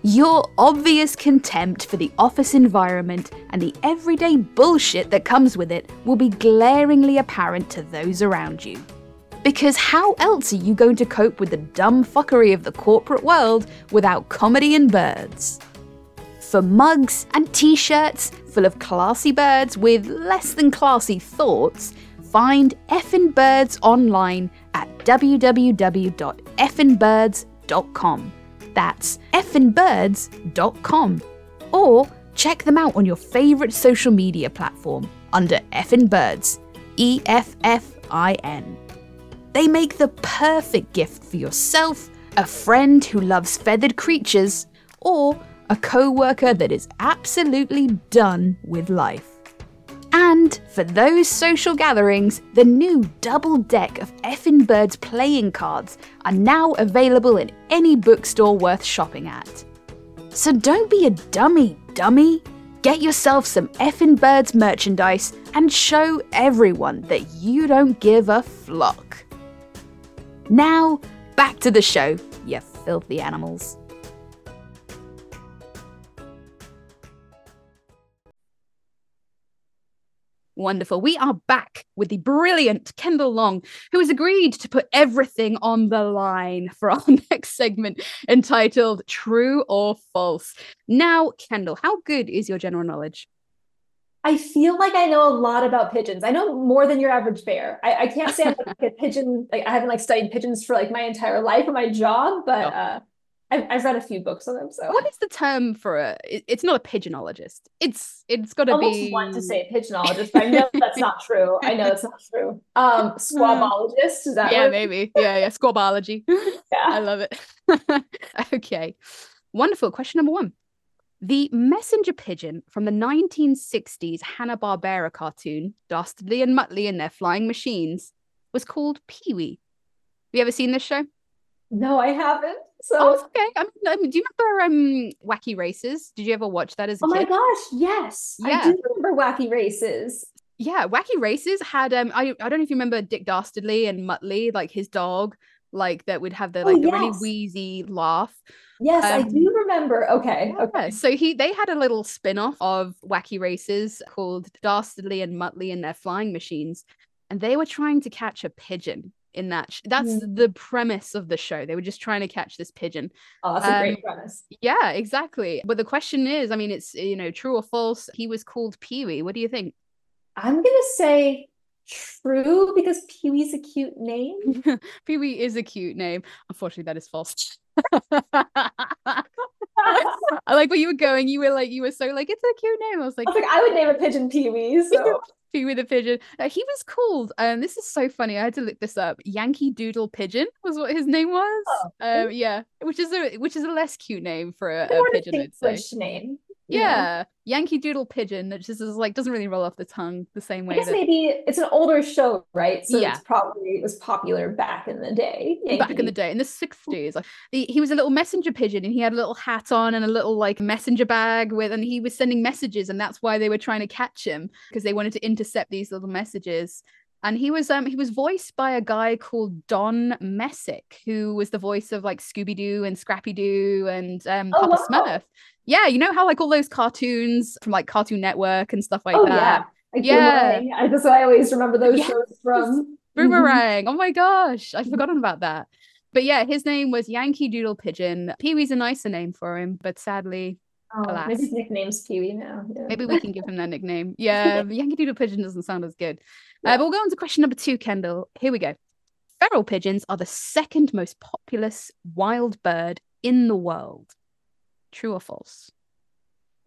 Your obvious contempt for the office environment and the everyday bullshit that comes with it will be glaringly apparent to those around you. Because how else are you going to cope with the dumb fuckery of the corporate world without comedy and birds? For mugs and t shirts full of classy birds with less than classy thoughts, find Effin Birds online at www.effinbirds.com. That's effinbirds.com. Or check them out on your favourite social media platform under Effin Birds. E F F I N. They make the perfect gift for yourself, a friend who loves feathered creatures, or a co worker that is absolutely done with life. And for those social gatherings, the new double deck of Effin Birds playing cards are now available in any bookstore worth shopping at. So don't be a dummy, dummy. Get yourself some Effin Birds merchandise and show everyone that you don't give a flock. Now, back to the show, you filthy animals. Wonderful. We are back with the brilliant Kendall Long, who has agreed to put everything on the line for our next segment entitled True or False. Now, Kendall, how good is your general knowledge? I feel like I know a lot about pigeons. I know more than your average bear. I, I can't say I'm like a pigeon, like I haven't like studied pigeons for like my entire life or my job, but oh. uh I've, I've read a few books on them. So what is the term for a? It's not a pigeonologist. It's it's got to be. want to say pigeonologist, but I know that's not true. I know it's not true. Um, squabologist is that? Yeah, maybe. Yeah, yeah. Squabology. yeah, I love it. okay, wonderful. Question number one. The messenger pigeon from the 1960s Hanna-Barbera cartoon, Dastardly and Muttley and Their Flying Machines, was called Pee-wee. Have you ever seen this show? No, I haven't. So oh, okay. I mean, do you remember um Wacky Races? Did you ever watch that as a oh kid? Oh my gosh, yes. Yeah. I do remember Wacky Races. Yeah, Wacky Races had um I, I don't know if you remember Dick Dastardly and Muttley, like his dog, like that would have the like oh, the yes. really wheezy laugh. Yes, um, I do remember. Okay. Yeah, okay. So he they had a little spin-off of Wacky Races called Dastardly and Muttley and their flying machines. And they were trying to catch a pigeon in that. Sh- that's mm. the premise of the show. They were just trying to catch this pigeon. Oh, that's um, a great um, premise. Yeah, exactly. But the question is, I mean, it's you know, true or false? He was called Pee Wee. What do you think? I'm gonna say true because Pee Wee's a cute name. Pee Wee is a cute name. Unfortunately, that is false. I like where you were going. You were like, you were so like, it's a cute name. I was like, I, was like, I would name a pigeon Pee Wee. So. Pee Wee the pigeon. Uh, he was called, um, this is so funny. I had to look this up. Yankee Doodle Pigeon was what his name was. Oh. Um, yeah, which is a which is a less cute name for a, a pigeon. I'd say. name. Yeah. Yankee Doodle Pigeon that just is like doesn't really roll off the tongue the same way. I guess that... maybe it's an older show, right? So yeah. it's probably it was popular back in the day. Yankee. Back in the day, in the 60s. Like he, he was a little messenger pigeon and he had a little hat on and a little like messenger bag with and he was sending messages and that's why they were trying to catch him because they wanted to intercept these little messages and he was um he was voiced by a guy called Don Messick, who was the voice of like Scooby Doo and Scrappy Doo and um, oh, Papa wow. Smurf. Yeah, you know how like all those cartoons from like Cartoon Network and stuff like oh, that. Yeah, yeah. I, that's why I always remember those yes. shows from. Boomerang. oh my gosh, I've forgotten about that. But yeah, his name was Yankee Doodle Pigeon. Pee Wee's a nicer name for him, but sadly, Oh, Alas. maybe his nickname's Pee Wee now. Yeah. Maybe we can give him that nickname. Yeah, Yankee Doodle Pigeon doesn't sound as good. Yeah. Uh, but we'll go on to question number two, Kendall. Here we go. Feral pigeons are the second most populous wild bird in the world. True or false?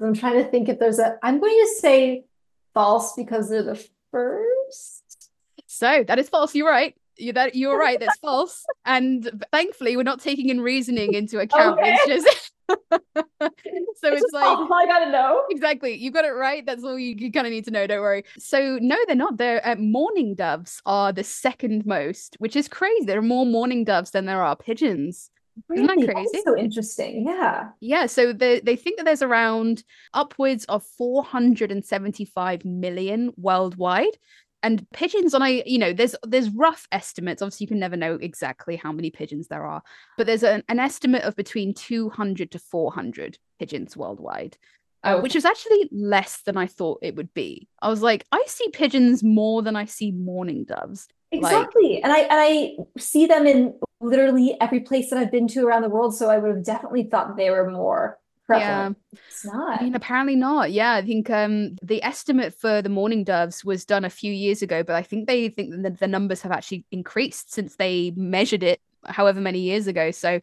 I'm trying to think if there's a. I'm going to say false because they're the first. So that is false. You're right. You that you're right. That's false. And thankfully, we're not taking in reasoning into account. Okay. It's just so it's, it's like I gotta know. Exactly. You got it right. That's all you, you kind of need to know. Don't worry. So no, they're not. They're uh, mourning doves are the second most, which is crazy. There are more mourning doves than there are pigeons. Really? Isn't that crazy? That's so interesting. Yeah. Yeah. So they, they think that there's around upwards of 475 million worldwide and pigeons on a you know there's there's rough estimates obviously you can never know exactly how many pigeons there are but there's an, an estimate of between 200 to 400 pigeons worldwide uh, which is actually less than i thought it would be i was like i see pigeons more than i see mourning doves exactly like, and i and i see them in literally every place that i've been to around the world so i would have definitely thought they were more prevalent. Yeah. It's not. I mean, apparently not. Yeah, I think um, the estimate for the mourning doves was done a few years ago, but I think they think the, the numbers have actually increased since they measured it however many years ago. So,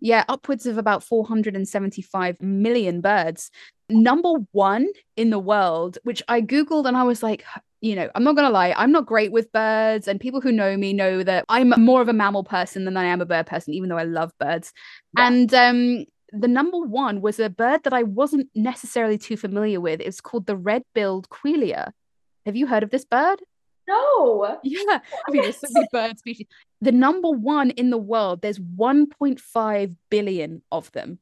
yeah, upwards of about 475 million birds. Number one in the world, which I Googled and I was like, you know, I'm not going to lie, I'm not great with birds. And people who know me know that I'm more of a mammal person than I am a bird person, even though I love birds. Yeah. And um, the number one was a bird that I wasn't necessarily too familiar with. It's called the red-billed quelea. Have you heard of this bird? No. Yeah. I mean, there's so many bird species. The number one in the world, there's 1.5 billion of them.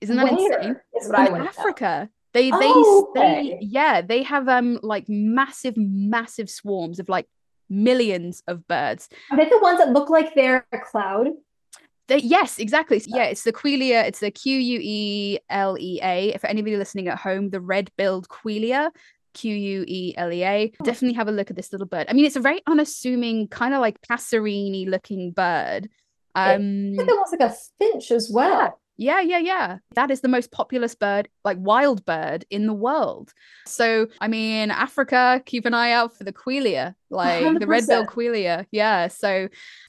Isn't that Where insane? What in Africa. They they oh, okay. they yeah, they have um like massive, massive swarms of like millions of birds. Are they the ones that look like they're a cloud? They, yes, exactly. Yeah, it's the Quelea. It's the Q U E L E A. For anybody listening at home, the red-billed Quelea. Q U E L E A. Definitely have a look at this little bird. I mean, it's a very unassuming, kind of like passerine looking bird. Um, it's almost like a finch as well. Yeah, yeah, yeah. That is the most populous bird, like wild bird in the world. So, I mean, Africa, keep an eye out for the Quelea, like 100%. the red-billed Quelea. Yeah. So,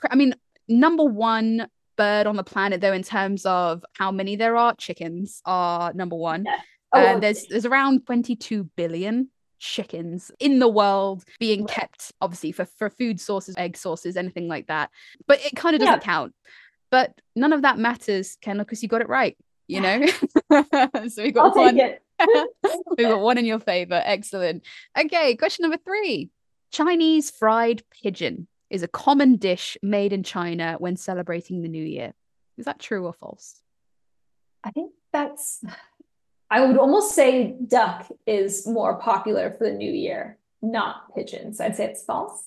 I mean, number one bird on the planet though in terms of how many there are chickens are number one yeah. oh, uh, there's there's around 22 billion chickens in the world being kept obviously for for food sources egg sources anything like that but it kind of doesn't yeah. count but none of that matters kendall because you got it right you know so we got I'll one we got one in your favor excellent okay question number three chinese fried pigeon is a common dish made in China when celebrating the new year. Is that true or false? I think that's, I would almost say duck is more popular for the new year, not pigeons. I'd say it's false.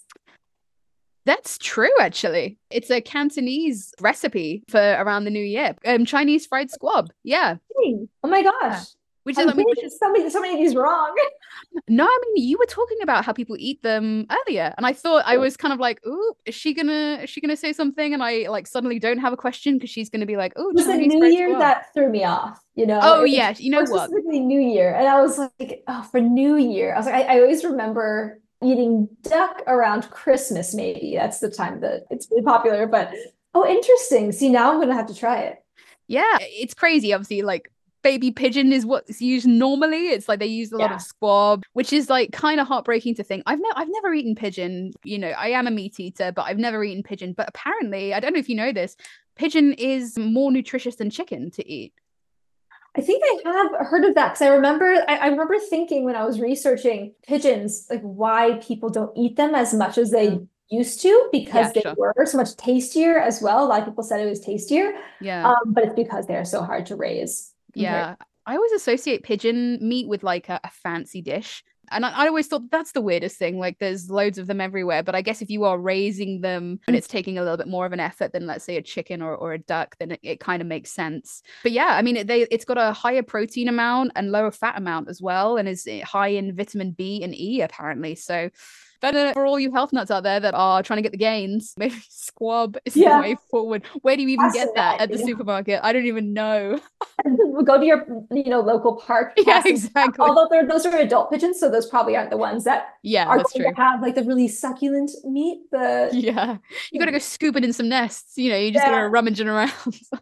That's true, actually. It's a Cantonese recipe for around the new year. Um, Chinese fried squab. Yeah. Oh my gosh. Which is, I mean, which is so many, so many of wrong. no, I mean, you were talking about how people eat them earlier, and I thought I was kind of like, "Ooh, is she gonna, is she gonna say something?" And I like suddenly don't have a question because she's gonna be like, "Oh, it's the New Year that threw me off." You know? Oh yeah, you know what? Specifically New Year, and I was like, "Oh, for New Year," I was like, I, I always remember eating duck around Christmas. Maybe that's the time that it's really popular. But oh, interesting. See, now I'm gonna have to try it. Yeah, it's crazy. Obviously, like baby pigeon is what's used normally. It's like they use a lot yeah. of squab, which is like kind of heartbreaking to think. I've never I've never eaten pigeon. You know, I am a meat eater, but I've never eaten pigeon. But apparently, I don't know if you know this, pigeon is more nutritious than chicken to eat. I think I have heard of that because I remember I, I, remember thinking when I was researching pigeons, like why people don't eat them as much as they mm. used to because yeah, they sure. were so much tastier as well. A lot of people said it was tastier. Yeah. Um, but it's because they're so hard to raise. Yeah. I always associate pigeon meat with like a, a fancy dish. And I, I, always thought that's the weirdest thing. Like there's loads of them everywhere. But I guess if you are raising them and it's taking a little bit more of an effort than let's say a chicken or, or a duck, then it, it kind of makes sense. But yeah, I mean, it, they, it's got a higher protein amount and lower fat amount as well. And is eh, high in vitamin B and E apparently. So better uh, for all you health nuts out there that are trying to get the gains. Maybe squab is yeah. the way forward. Where do you even get that at the supermarket? I don't even know. Go to your, you know, local park. Yeah, exactly. Although they're, those are adult pigeons, so those probably aren't the ones that yeah, are going true. to have like the really succulent meat. The yeah, you got to go scooping in some nests. You know, you just yeah. got to rummaging around.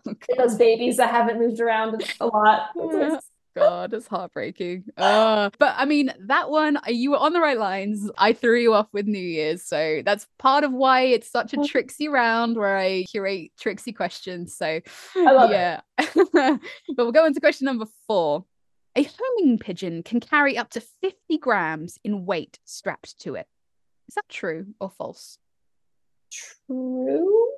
oh, those babies that haven't moved around a lot. Yeah. God, it's heartbreaking. Uh, but I mean, that one, uh, you were on the right lines. I threw you off with New Year's. So that's part of why it's such a tricksy round where I curate tricksy questions. So yeah. but we'll go into question number four. A homing pigeon can carry up to 50 grams in weight strapped to it. Is that true or false? True.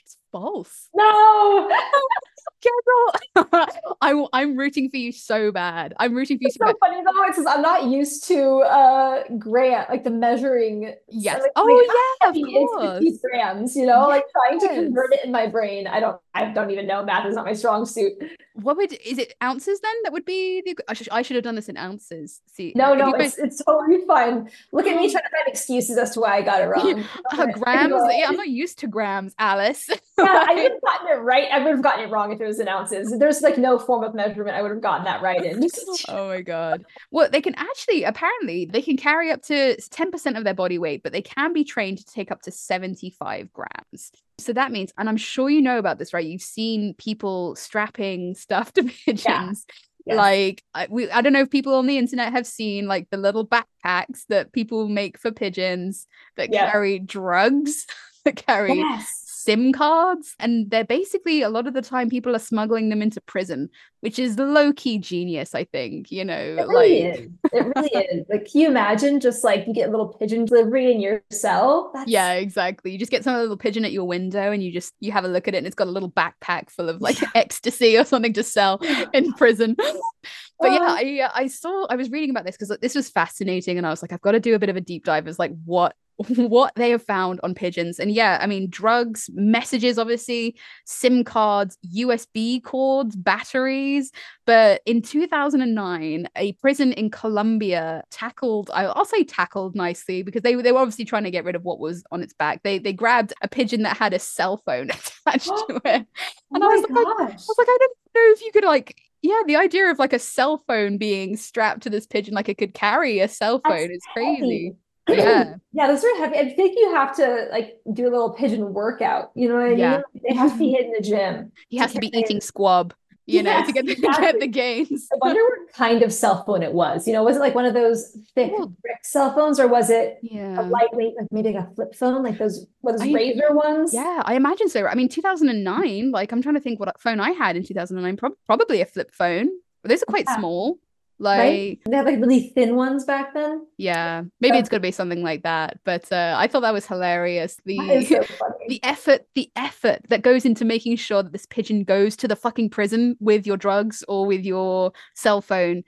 It's false. No. Kendall, I, I'm rooting for you so bad. I'm rooting for you it's so, so funny though. It's I'm not used to uh grant like the measuring. Yes. So, like, oh yeah, of course. 50 grams. You know, yes. like trying to convert it in my brain. I don't. I don't even know. Math is not my strong suit. What would is it ounces then? That would be the. I should, I should have done this in ounces. See. No, no, it's, it's totally fine. Look at me trying to find excuses as to why I got it wrong. uh, grams. Yeah, I'm not used to grams, Alice. yeah, I have gotten it right. I would have gotten it wrong if it was in ounces. There's like no form of measurement I would have gotten that right in. oh my god. Well, they can actually apparently they can carry up to 10% of their body weight, but they can be trained to take up to 75 grams. So that means, and I'm sure you know about this, right? You've seen people strapping stuff to pigeons. Yeah. Yes. Like I, we, I don't know if people on the internet have seen like the little backpacks that people make for pigeons that yeah. carry drugs, that carry yes. SIM cards. And they're basically a lot of the time people are smuggling them into prison, which is low key genius, I think. You know, it really like is. it really is. Like, can you imagine just like you get a little pigeon delivery in your cell? That's... Yeah, exactly. You just get some little pigeon at your window and you just you have a look at it and it's got a little backpack full of like ecstasy or something to sell in prison. but yeah, um, I I saw I was reading about this because this was fascinating, and I was like, I've got to do a bit of a deep dive as like what what they have found on pigeons. And yeah, I mean, drugs, messages, obviously, SIM cards, USB cords, batteries. But in 2009, a prison in Colombia tackled, I'll say tackled nicely because they, they were obviously trying to get rid of what was on its back. They they grabbed a pigeon that had a cell phone attached to it. And oh I, was like, I was like, I don't know if you could like yeah, the idea of like a cell phone being strapped to this pigeon, like it could carry a cell phone, That's is crazy. Yeah. yeah, those are heavy. I think you have to like do a little pigeon workout. You know what I yeah. mean? They have to be in the gym. He has to be eating squab you yes, know, to get the, exactly. get the gains. I wonder what kind of cell phone it was. You know, was it like one of those thick brick cell phones, or was it yeah. a lightweight, like maybe like a flip phone, like those what those I, Razr ones? Yeah, I imagine so. I mean, 2009. Like, I'm trying to think what phone I had in 2009. Pro- probably a flip phone. Those are quite yeah. small. Like right? they had like really thin ones back then. Yeah, maybe it's gonna be something like that. But uh, I thought that was hilarious. The so the effort, the effort that goes into making sure that this pigeon goes to the fucking prison with your drugs or with your cell phone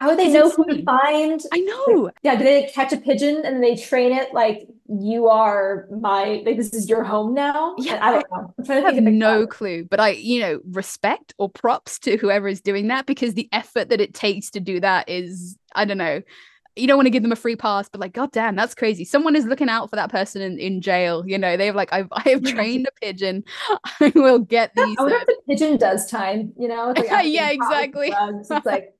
how do they know who to find? I know. Yeah, do they catch a pigeon and they train it like you are my like this is your home now? Yeah, I don't know. I'm trying to I have no clue, but I you know respect or props to whoever is doing that because the effort that it takes to do that is I don't know. You don't want to give them a free pass, but like, god damn, that's crazy. Someone is looking out for that person in, in jail. You know, they have like, I've I have trained a pigeon. I will get these. I wonder if the pigeon does time. You know, like, yeah, exactly. It's like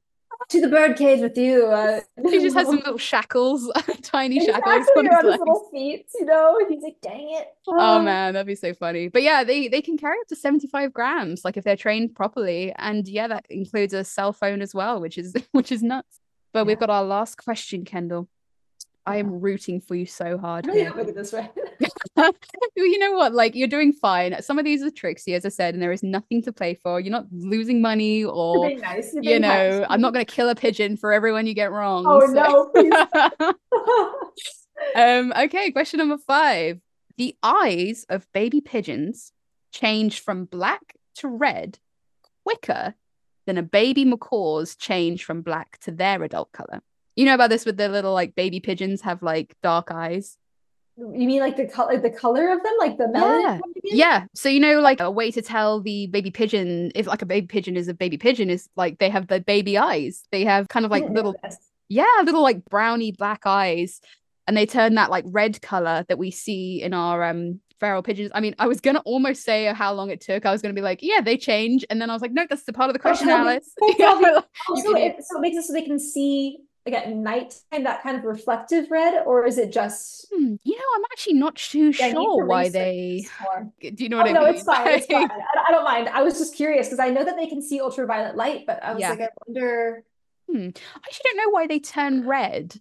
to the bird cage with you. Uh, he just has some little shackles, tiny exactly, shackles on, his, his little feet, you know. He's like, dang it. Oh. oh man, that'd be so funny. But yeah, they they can carry up to 75 grams, like if they're trained properly. And yeah, that includes a cell phone as well, which is which is nuts. But yeah. we've got our last question, Kendall. I am rooting for you so hard. Yeah, look at this way. you know what? Like you're doing fine. Some of these are tricksy, as I said, and there is nothing to play for. You're not losing money or nice. you know, nice. I'm not gonna kill a pigeon for everyone you get wrong. Oh so. no. um, okay, question number five. The eyes of baby pigeons change from black to red quicker than a baby macaw's change from black to their adult color. You know about this with the little like baby pigeons have like dark eyes. You mean like the color, the color of them, like the melanin? Yeah. yeah. So you know, like a way to tell the baby pigeon if like a baby pigeon is a baby pigeon is like they have the baby eyes. They have kind of like little, yeah, little like brownie black eyes, and they turn that like red color that we see in our um feral pigeons. I mean, I was gonna almost say how long it took. I was gonna be like, yeah, they change, and then I was like, no, that's the part of the question, oh, Alice. it, so it makes it so they can see like at nighttime that kind of reflective red or is it just hmm, you know i'm actually not too yeah, sure why they do you know what oh, i no, mean it's fine it's fine I, I, don't mind i was just curious because i know that they can see ultraviolet light but i was yeah. like i wonder hmm. i actually don't know why they turn red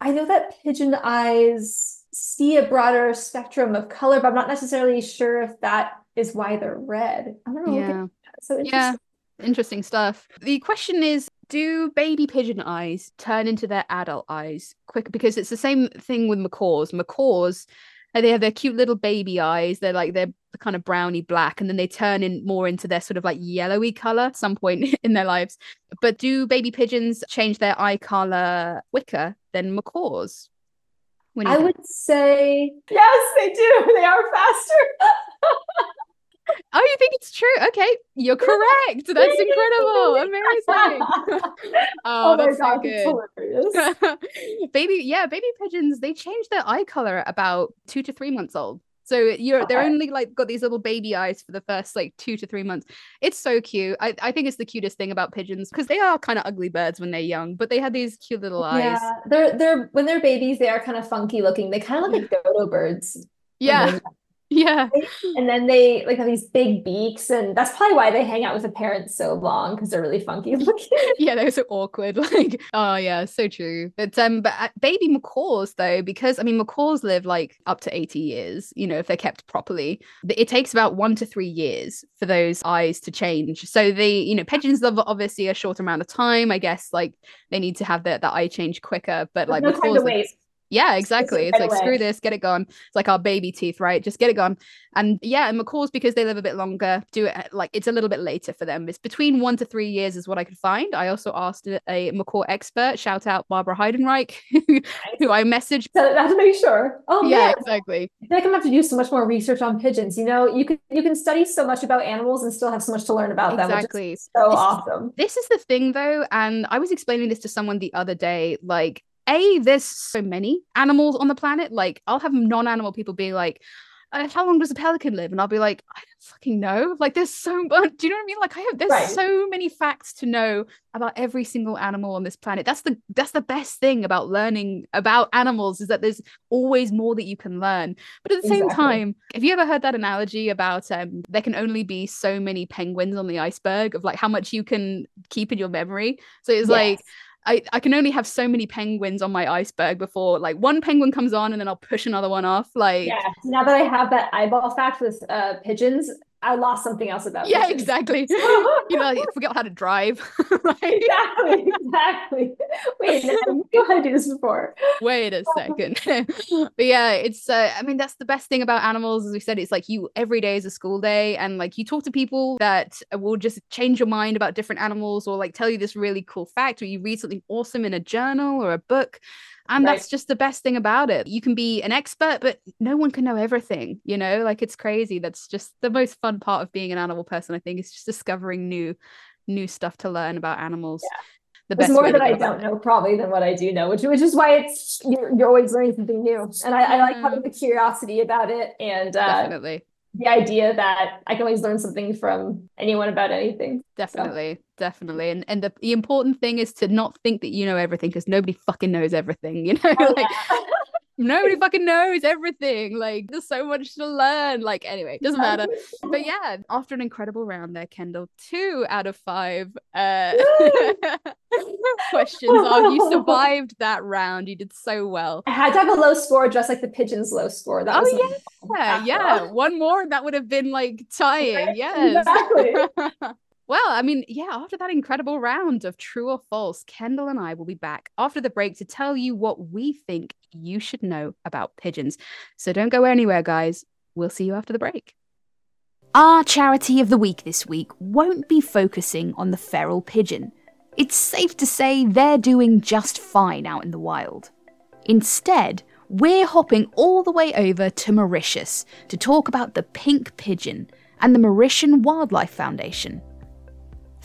i know that pigeon eyes see a broader spectrum of color but i'm not necessarily sure if that is why they're red i don't know yeah. so interesting. yeah interesting stuff the question is do baby pigeon eyes turn into their adult eyes quick? Because it's the same thing with macaws. Macaws, uh, they have their cute little baby eyes. They're like they're kind of browny black, and then they turn in more into their sort of like yellowy color at some point in their lives. But do baby pigeons change their eye color quicker than macaws? I would say yes, they do. They are faster. Oh, you think it's true? Okay, you're correct. That's incredible. Amazing. oh, oh that's so good. baby, yeah, baby pigeons, they change their eye color about two to three months old. So you're okay. they're only like got these little baby eyes for the first like two to three months. It's so cute. I, I think it's the cutest thing about pigeons because they are kind of ugly birds when they're young, but they have these cute little eyes. Yeah, they're they're when they're babies, they are kind of funky looking. They kind of look like dodo birds. Yeah. Yeah. And then they like have these big beaks, and that's probably why they hang out with the parents so long because they're really funky looking. yeah, they're so awkward. Like, oh yeah, so true. But um, but uh, baby macaws though, because I mean macaws live like up to 80 years, you know, if they're kept properly. It takes about one to three years for those eyes to change. So the, you know, pigeons live obviously a short amount of time. I guess like they need to have the, the eye change quicker, but like no macaws, time to waste. Yeah, exactly. It's like away. screw this, get it gone. It's like our baby teeth, right? Just get it gone. And yeah, and macaws because they live a bit longer, do it uh, like it's a little bit later for them. It's between one to three years is what I could find. I also asked a macaw expert, shout out Barbara Heidenreich, who I messaged. So that's to make sure. Oh yeah, man. exactly. I feel like I'm gonna have to do so much more research on pigeons. You know, you can you can study so much about animals and still have so much to learn about exactly. them. Exactly. So this awesome. Is, this is the thing though, and I was explaining this to someone the other day, like a there's so many animals on the planet. Like i'll have non-animal people be like uh, how long does a pelican live? And i'll be like i don't fucking know. Like there's so much do you know what i mean? Like i have there's right. so many facts to know about every single animal on this planet. That's the that's the best thing about learning about animals is that there's always more that you can learn. But at the exactly. same time have you ever heard that analogy about um there can only be so many penguins on the iceberg of like how much you can keep in your memory? So it's yes. like I, I can only have so many penguins on my iceberg before like one penguin comes on and then I'll push another one off. Like yeah, now that I have that eyeball fact with uh pigeons, I lost something else about Yeah, exactly. you know, I forgot how to drive. Exactly, exactly. Wait, I knew how to do this before. Wait a second. but yeah, it's uh, I mean, that's the best thing about animals, as we said, it's like you every day is a school day, and like you talk to people that will just change your mind about different animals or like tell you this really cool fact, or you read something awesome in a journal or a book. And right. that's just the best thing about it. You can be an expert, but no one can know everything, you know? Like it's crazy. That's just the most fun part of being an animal person, I think, is just discovering new new stuff to learn about animals. Yeah. The best more that I don't know probably than what I do know, which which is why it's you're, you're always learning something new. And I, I like having the curiosity about it and uh, definitely the idea that I can always learn something from anyone about anything. Definitely, so. Definitely. And and the, the important thing is to not think that you know everything because nobody fucking knows everything, you know? Oh, like yeah. nobody fucking knows everything. Like there's so much to learn. Like anyway, doesn't matter. But yeah, after an incredible round there, Kendall, two out of five uh questions Oh, You survived that round. You did so well. I had to have a low score, just like the pigeons' low score. That oh yeah, yeah. One more, that would have been like tying. Yes. Exactly. Well, I mean, yeah, after that incredible round of true or false, Kendall and I will be back after the break to tell you what we think you should know about pigeons. So don't go anywhere, guys. We'll see you after the break. Our charity of the week this week won't be focusing on the feral pigeon. It's safe to say they're doing just fine out in the wild. Instead, we're hopping all the way over to Mauritius to talk about the pink pigeon and the Mauritian Wildlife Foundation.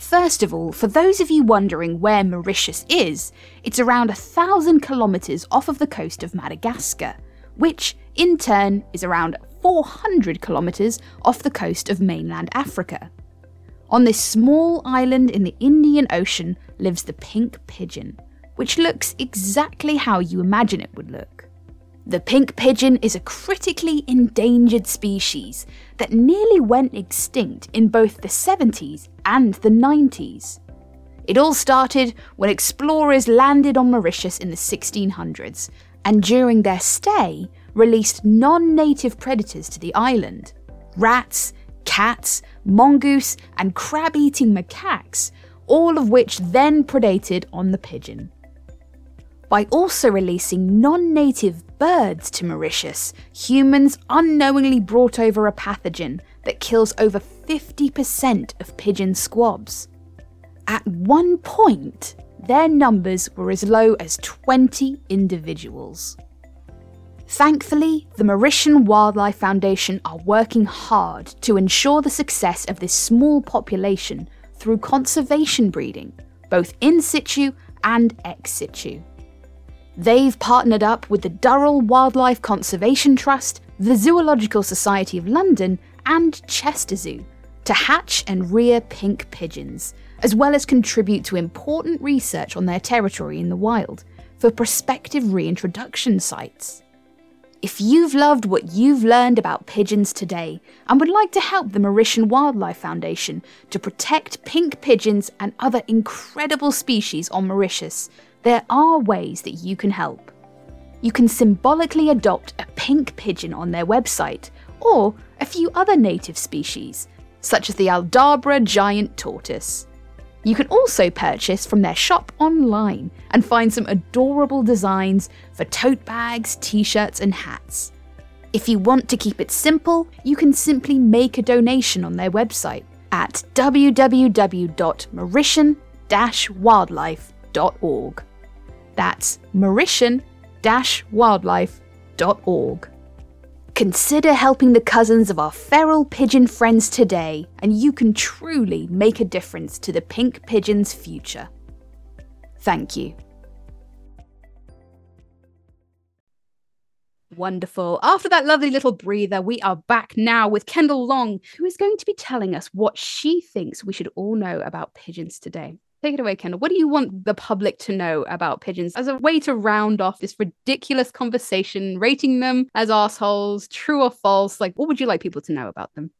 First of all, for those of you wondering where Mauritius is, it's around a thousand kilometres off of the coast of Madagascar, which in turn is around 400 kilometres off the coast of mainland Africa. On this small island in the Indian Ocean lives the pink pigeon, which looks exactly how you imagine it would look. The pink pigeon is a critically endangered species that nearly went extinct in both the 70s and the 90s. It all started when explorers landed on Mauritius in the 1600s and during their stay released non native predators to the island. Rats, cats, mongoose, and crab eating macaques, all of which then predated on the pigeon. By also releasing non native birds to Mauritius, humans unknowingly brought over a pathogen that kills over 50% of pigeon squabs. At one point, their numbers were as low as 20 individuals. Thankfully, the Mauritian Wildlife Foundation are working hard to ensure the success of this small population through conservation breeding, both in situ and ex situ. They've partnered up with the Durrell Wildlife Conservation Trust, the Zoological Society of London, and Chester Zoo to hatch and rear pink pigeons, as well as contribute to important research on their territory in the wild for prospective reintroduction sites. If you've loved what you've learned about pigeons today and would like to help the Mauritian Wildlife Foundation to protect pink pigeons and other incredible species on Mauritius, there are ways that you can help. You can symbolically adopt a pink pigeon on their website, or a few other native species, such as the Aldabra giant tortoise. You can also purchase from their shop online and find some adorable designs for tote bags, t shirts, and hats. If you want to keep it simple, you can simply make a donation on their website at www.mauritian wildlife.org. That's Mauritian wildlife.org. Consider helping the cousins of our feral pigeon friends today, and you can truly make a difference to the pink pigeon's future. Thank you. Wonderful. After that lovely little breather, we are back now with Kendall Long, who is going to be telling us what she thinks we should all know about pigeons today. Take it away, Kendall. What do you want the public to know about pigeons as a way to round off this ridiculous conversation, rating them as assholes, true or false? Like, what would you like people to know about them?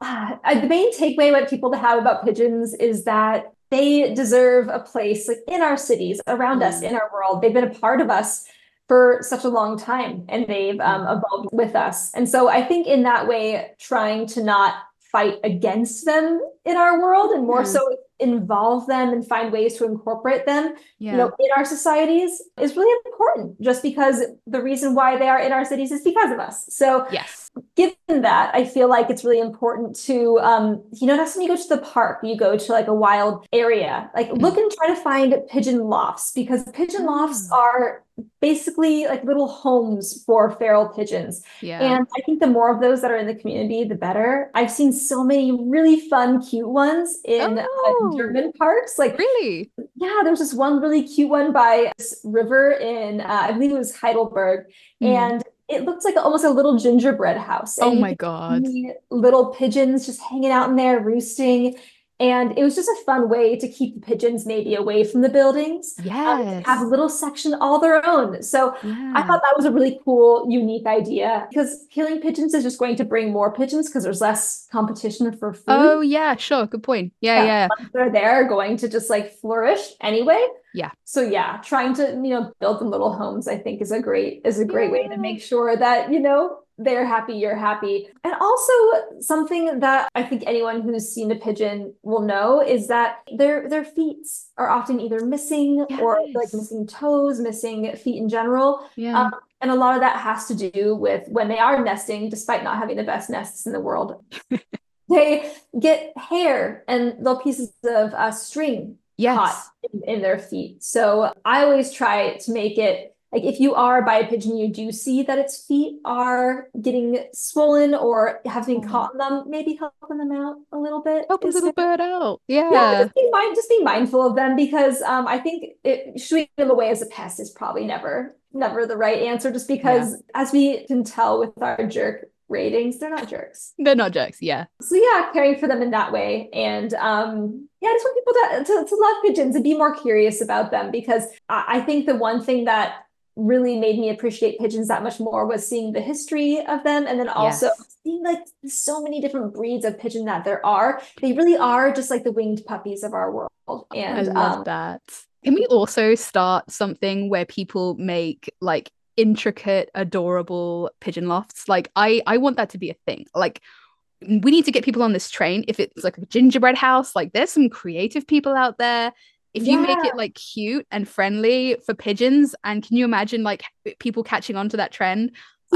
Uh, the main takeaway I want people to have about pigeons is that they deserve a place like in our cities, around mm. us, in our world. They've been a part of us for such a long time and they've um, mm. evolved with us. And so I think in that way, trying to not fight against them in our world and more so involve them and find ways to incorporate them yeah. you know in our societies is really important just because the reason why they are in our cities is because of us so yes given that i feel like it's really important to um you know that's when you go to the park you go to like a wild area like mm-hmm. look and try to find pigeon lofts because pigeon lofts mm. are basically like little homes for feral pigeons. Yeah. And I think the more of those that are in the community, the better. I've seen so many really fun, cute ones in uh, oh, uh, German parks. Like really? Yeah, there's this one really cute one by this river in uh, I believe it was Heidelberg. Mm. And it looks like almost a little gingerbread house. Oh and oh my god. Little pigeons just hanging out in there roosting. And it was just a fun way to keep the pigeons maybe away from the buildings. Yeah. Um, have a little section all their own. So yeah. I thought that was a really cool, unique idea because killing pigeons is just going to bring more pigeons because there's less competition for food. Oh, yeah, sure. Good point. Yeah, yeah. yeah. They're there, going to just like flourish anyway. Yeah. So yeah, trying to, you know, build them little homes, I think is a great, is a great yeah. way to make sure that, you know, they're happy, you're happy. And also something that I think anyone who's seen a pigeon will know is that their their feet are often either missing yes. or like missing toes, missing feet in general. Yeah. Um, and a lot of that has to do with when they are nesting, despite not having the best nests in the world. they get hair and little pieces of uh, string yes. caught in, in their feet. So I always try to make it like if you are by a pigeon you do see that its feet are getting swollen or having mm-hmm. caught in them maybe helping them out a little bit help a little bird out yeah, yeah just, be mind, just be mindful of them because um, i think it shooing them away as a pest is probably never never the right answer just because yeah. as we can tell with our jerk ratings they're not jerks. They're not jerks yeah. So yeah caring for them in that way. And um yeah i just want people to, to, to love pigeons and be more curious about them because I, I think the one thing that really made me appreciate pigeons that much more was seeing the history of them and then also yes. seeing like so many different breeds of pigeon that there are. They really are just like the winged puppies of our world. And i love um, that. Can we also start something where people make like intricate adorable pigeon lofts. Like i i want that to be a thing. Like we need to get people on this train. If it's like a gingerbread house like there's some creative people out there. If you make it like cute and friendly for pigeons and can you imagine like people catching on to that trend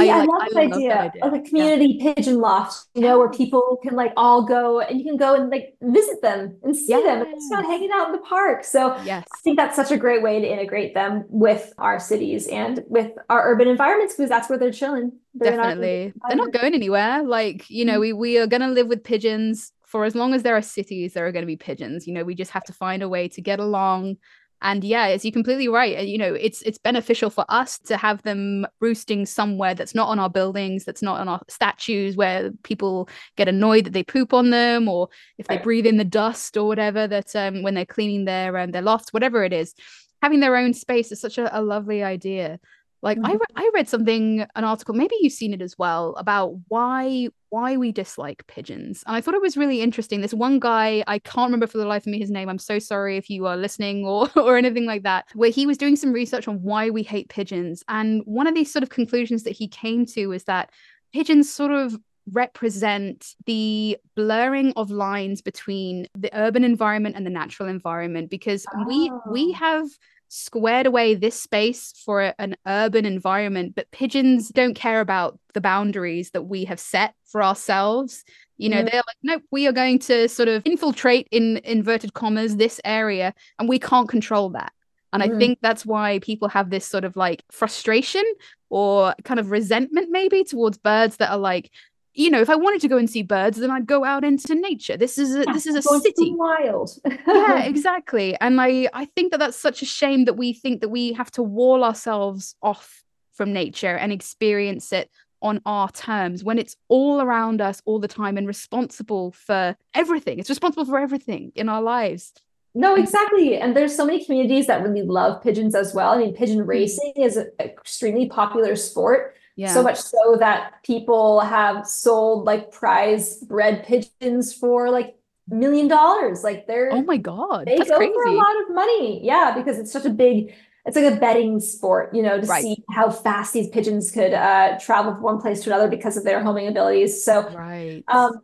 yeah, I, like, I, love, I love idea. that idea of a community yeah. pigeon loft, you know, where people can like all go and you can go and like visit them and see yes. them. It's not hanging out in the park. So yes. I think that's such a great way to integrate them with our cities and with our urban environments because that's where they're chilling. They're Definitely. They're not going anywhere. Like, you know, mm-hmm. we, we are going to live with pigeons for as long as there are cities, there are going to be pigeons. You know, we just have to find a way to get along and yeah as you're completely right. You know it's it's beneficial for us to have them roosting somewhere that's not on our buildings that's not on our statues where people get annoyed that they poop on them or if they breathe in the dust or whatever that um, when they're cleaning their um, their lofts whatever it is. Having their own space is such a, a lovely idea like mm-hmm. I, re- I read something an article maybe you've seen it as well about why why we dislike pigeons and i thought it was really interesting this one guy i can't remember for the life of me his name i'm so sorry if you are listening or or anything like that where he was doing some research on why we hate pigeons and one of these sort of conclusions that he came to is that pigeons sort of represent the blurring of lines between the urban environment and the natural environment because oh. we we oh. have squared away this space for an urban environment, but pigeons don't care about the boundaries that we have set for ourselves. You know, mm. they're like, nope, we are going to sort of infiltrate in inverted commas this area, and we can't control that. And mm. I think that's why people have this sort of like frustration or kind of resentment, maybe towards birds that are like, you know, if I wanted to go and see birds, then I'd go out into nature. This is a, this is a city. Wild. yeah, exactly. And I I think that that's such a shame that we think that we have to wall ourselves off from nature and experience it on our terms when it's all around us all the time and responsible for everything. It's responsible for everything in our lives. No, exactly. And there's so many communities that really love pigeons as well. I mean, pigeon mm. racing is an extremely popular sport. Yeah. So much so that people have sold like prize bred pigeons for like million dollars. Like they're oh my god, they That's go crazy. for a lot of money. Yeah, because it's such a big. It's like a betting sport, you know, to right. see how fast these pigeons could uh, travel from one place to another because of their homing abilities. So, right. Um,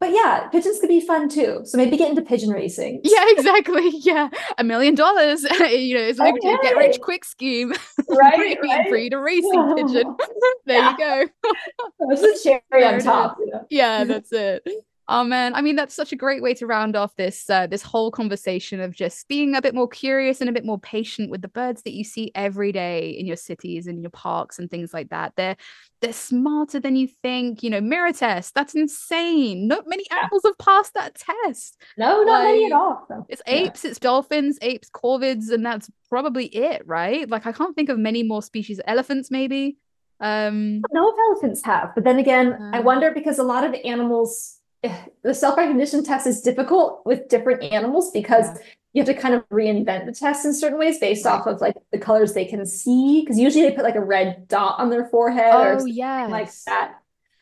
but yeah, pigeons could be fun too. So maybe get into pigeon racing. Yeah, exactly. Yeah, a million dollars. you know, it's like okay. a get rich quick scheme. Right, right. breed a racing pigeon. there you go. That's a cherry on top. Yeah, that's it. Oh man, I mean that's such a great way to round off this uh, this whole conversation of just being a bit more curious and a bit more patient with the birds that you see every day in your cities and your parks and things like that. They're they're smarter than you think. You know, mirror test. That's insane. Not many animals have passed that test. No, not like, many at all. So, it's apes, yeah. it's dolphins, apes, corvids, and that's probably it, right? Like I can't think of many more species. Elephants, maybe. Um, I know if elephants have, but then again, uh, I wonder because a lot of animals the self-recognition test is difficult with different animals because yeah. you have to kind of reinvent the test in certain ways based off of like the colors they can see because usually they put like a red dot on their forehead oh, or yes. like that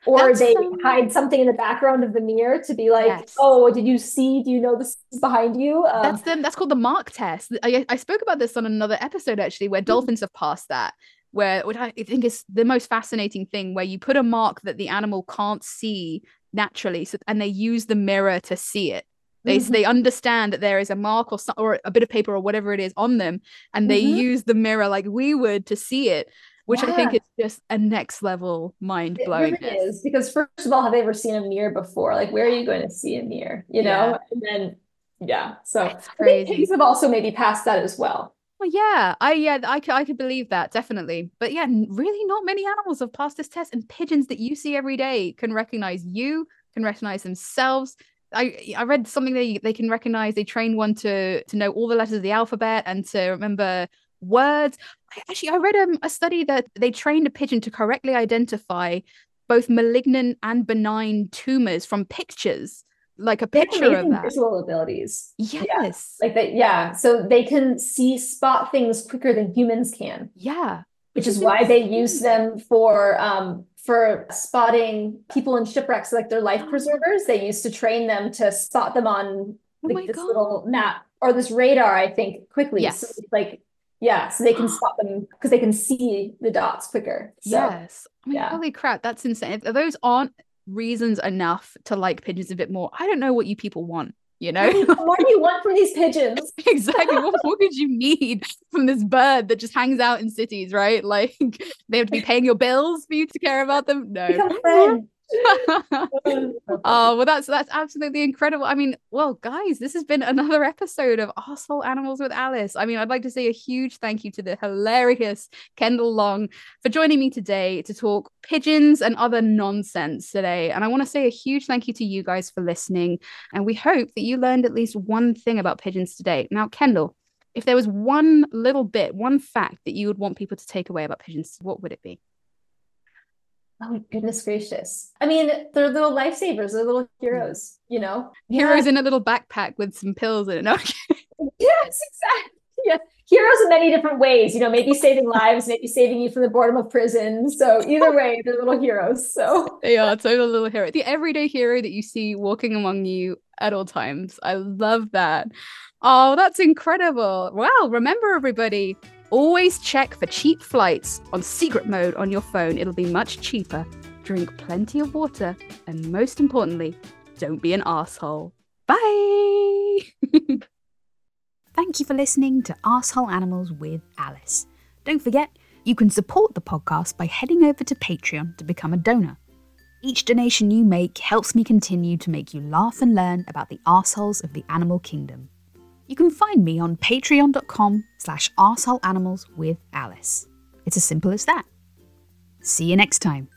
or That's they so... hide something in the background of the mirror to be like yes. oh did you see do you know this is behind you um, that's them that's called the mark test I, I spoke about this on another episode actually where mm-hmm. dolphins have passed that where which I think is the most fascinating thing where you put a mark that the animal can't see naturally so and they use the mirror to see it they mm-hmm. they understand that there is a mark or or a bit of paper or whatever it is on them and they mm-hmm. use the mirror like we would to see it which yeah. I think is just a next level mind blowing. It really is because first of all, have they ever seen a mirror before? Like, where are you going to see a mirror? You know, yeah. and then yeah, so pigs have also maybe passed that as well. Well, yeah, I yeah, I could I could believe that definitely. But yeah, really not many animals have passed this test, and pigeons that you see every day can recognize you, can recognize themselves. I I read something they they can recognize. They train one to to know all the letters of the alphabet and to remember words. I, actually, I read um, a study that they trained a pigeon to correctly identify both malignant and benign tumors from pictures like a picture of that. visual abilities. Yes. Yeah. Like that, yeah. So they can see spot things quicker than humans can. Yeah. Which is why they use them for um for spotting people in shipwrecks, like their life preservers. They used to train them to spot them on oh like, this God. little map or this radar, I think, quickly. Yes. So like yeah, so they can spot them because they can see the dots quicker. So, yes. I mean, yeah. holy crap, that's insane. If those aren't reasons enough to like pigeons a bit more. I don't know what you people want. You know, what do you want from these pigeons? exactly. What more could you need from this bird that just hangs out in cities, right? Like they have to be paying your bills for you to care about them. No. oh well that's that's absolutely incredible. I mean well guys this has been another episode of arsehole animals with alice. I mean i'd like to say a huge thank you to the hilarious kendall long for joining me today to talk pigeons and other nonsense today. And i want to say a huge thank you to you guys for listening. And we hope that you learned at least one thing about pigeons today. Now kendall if there was one little bit, one fact that you would want people to take away about pigeons, what would it be? Oh goodness gracious. I mean, they're little lifesavers, they're little hmm. heroes, you know? Heroes yeah. in a little backpack with some pills in it. Okay. yes, exactly. Yeah. Heroes in many different ways, you know, maybe saving lives, maybe saving you from the boredom of prison. So either way, they're little heroes. So they are total little hero. The everyday hero that you see walking among you at all times. I love that. Oh, that's incredible. Well, remember everybody, always check for cheap flights on secret mode on your phone. It'll be much cheaper. Drink plenty of water, and most importantly, don't be an asshole. Bye. Thank you for listening to Asshole Animals with Alice. Don't forget, you can support the podcast by heading over to Patreon to become a donor. Each donation you make helps me continue to make you laugh and learn about the assholes of the animal kingdom. You can find me on patreon.com slash arseholeanimals with Alice. It's as simple as that. See you next time.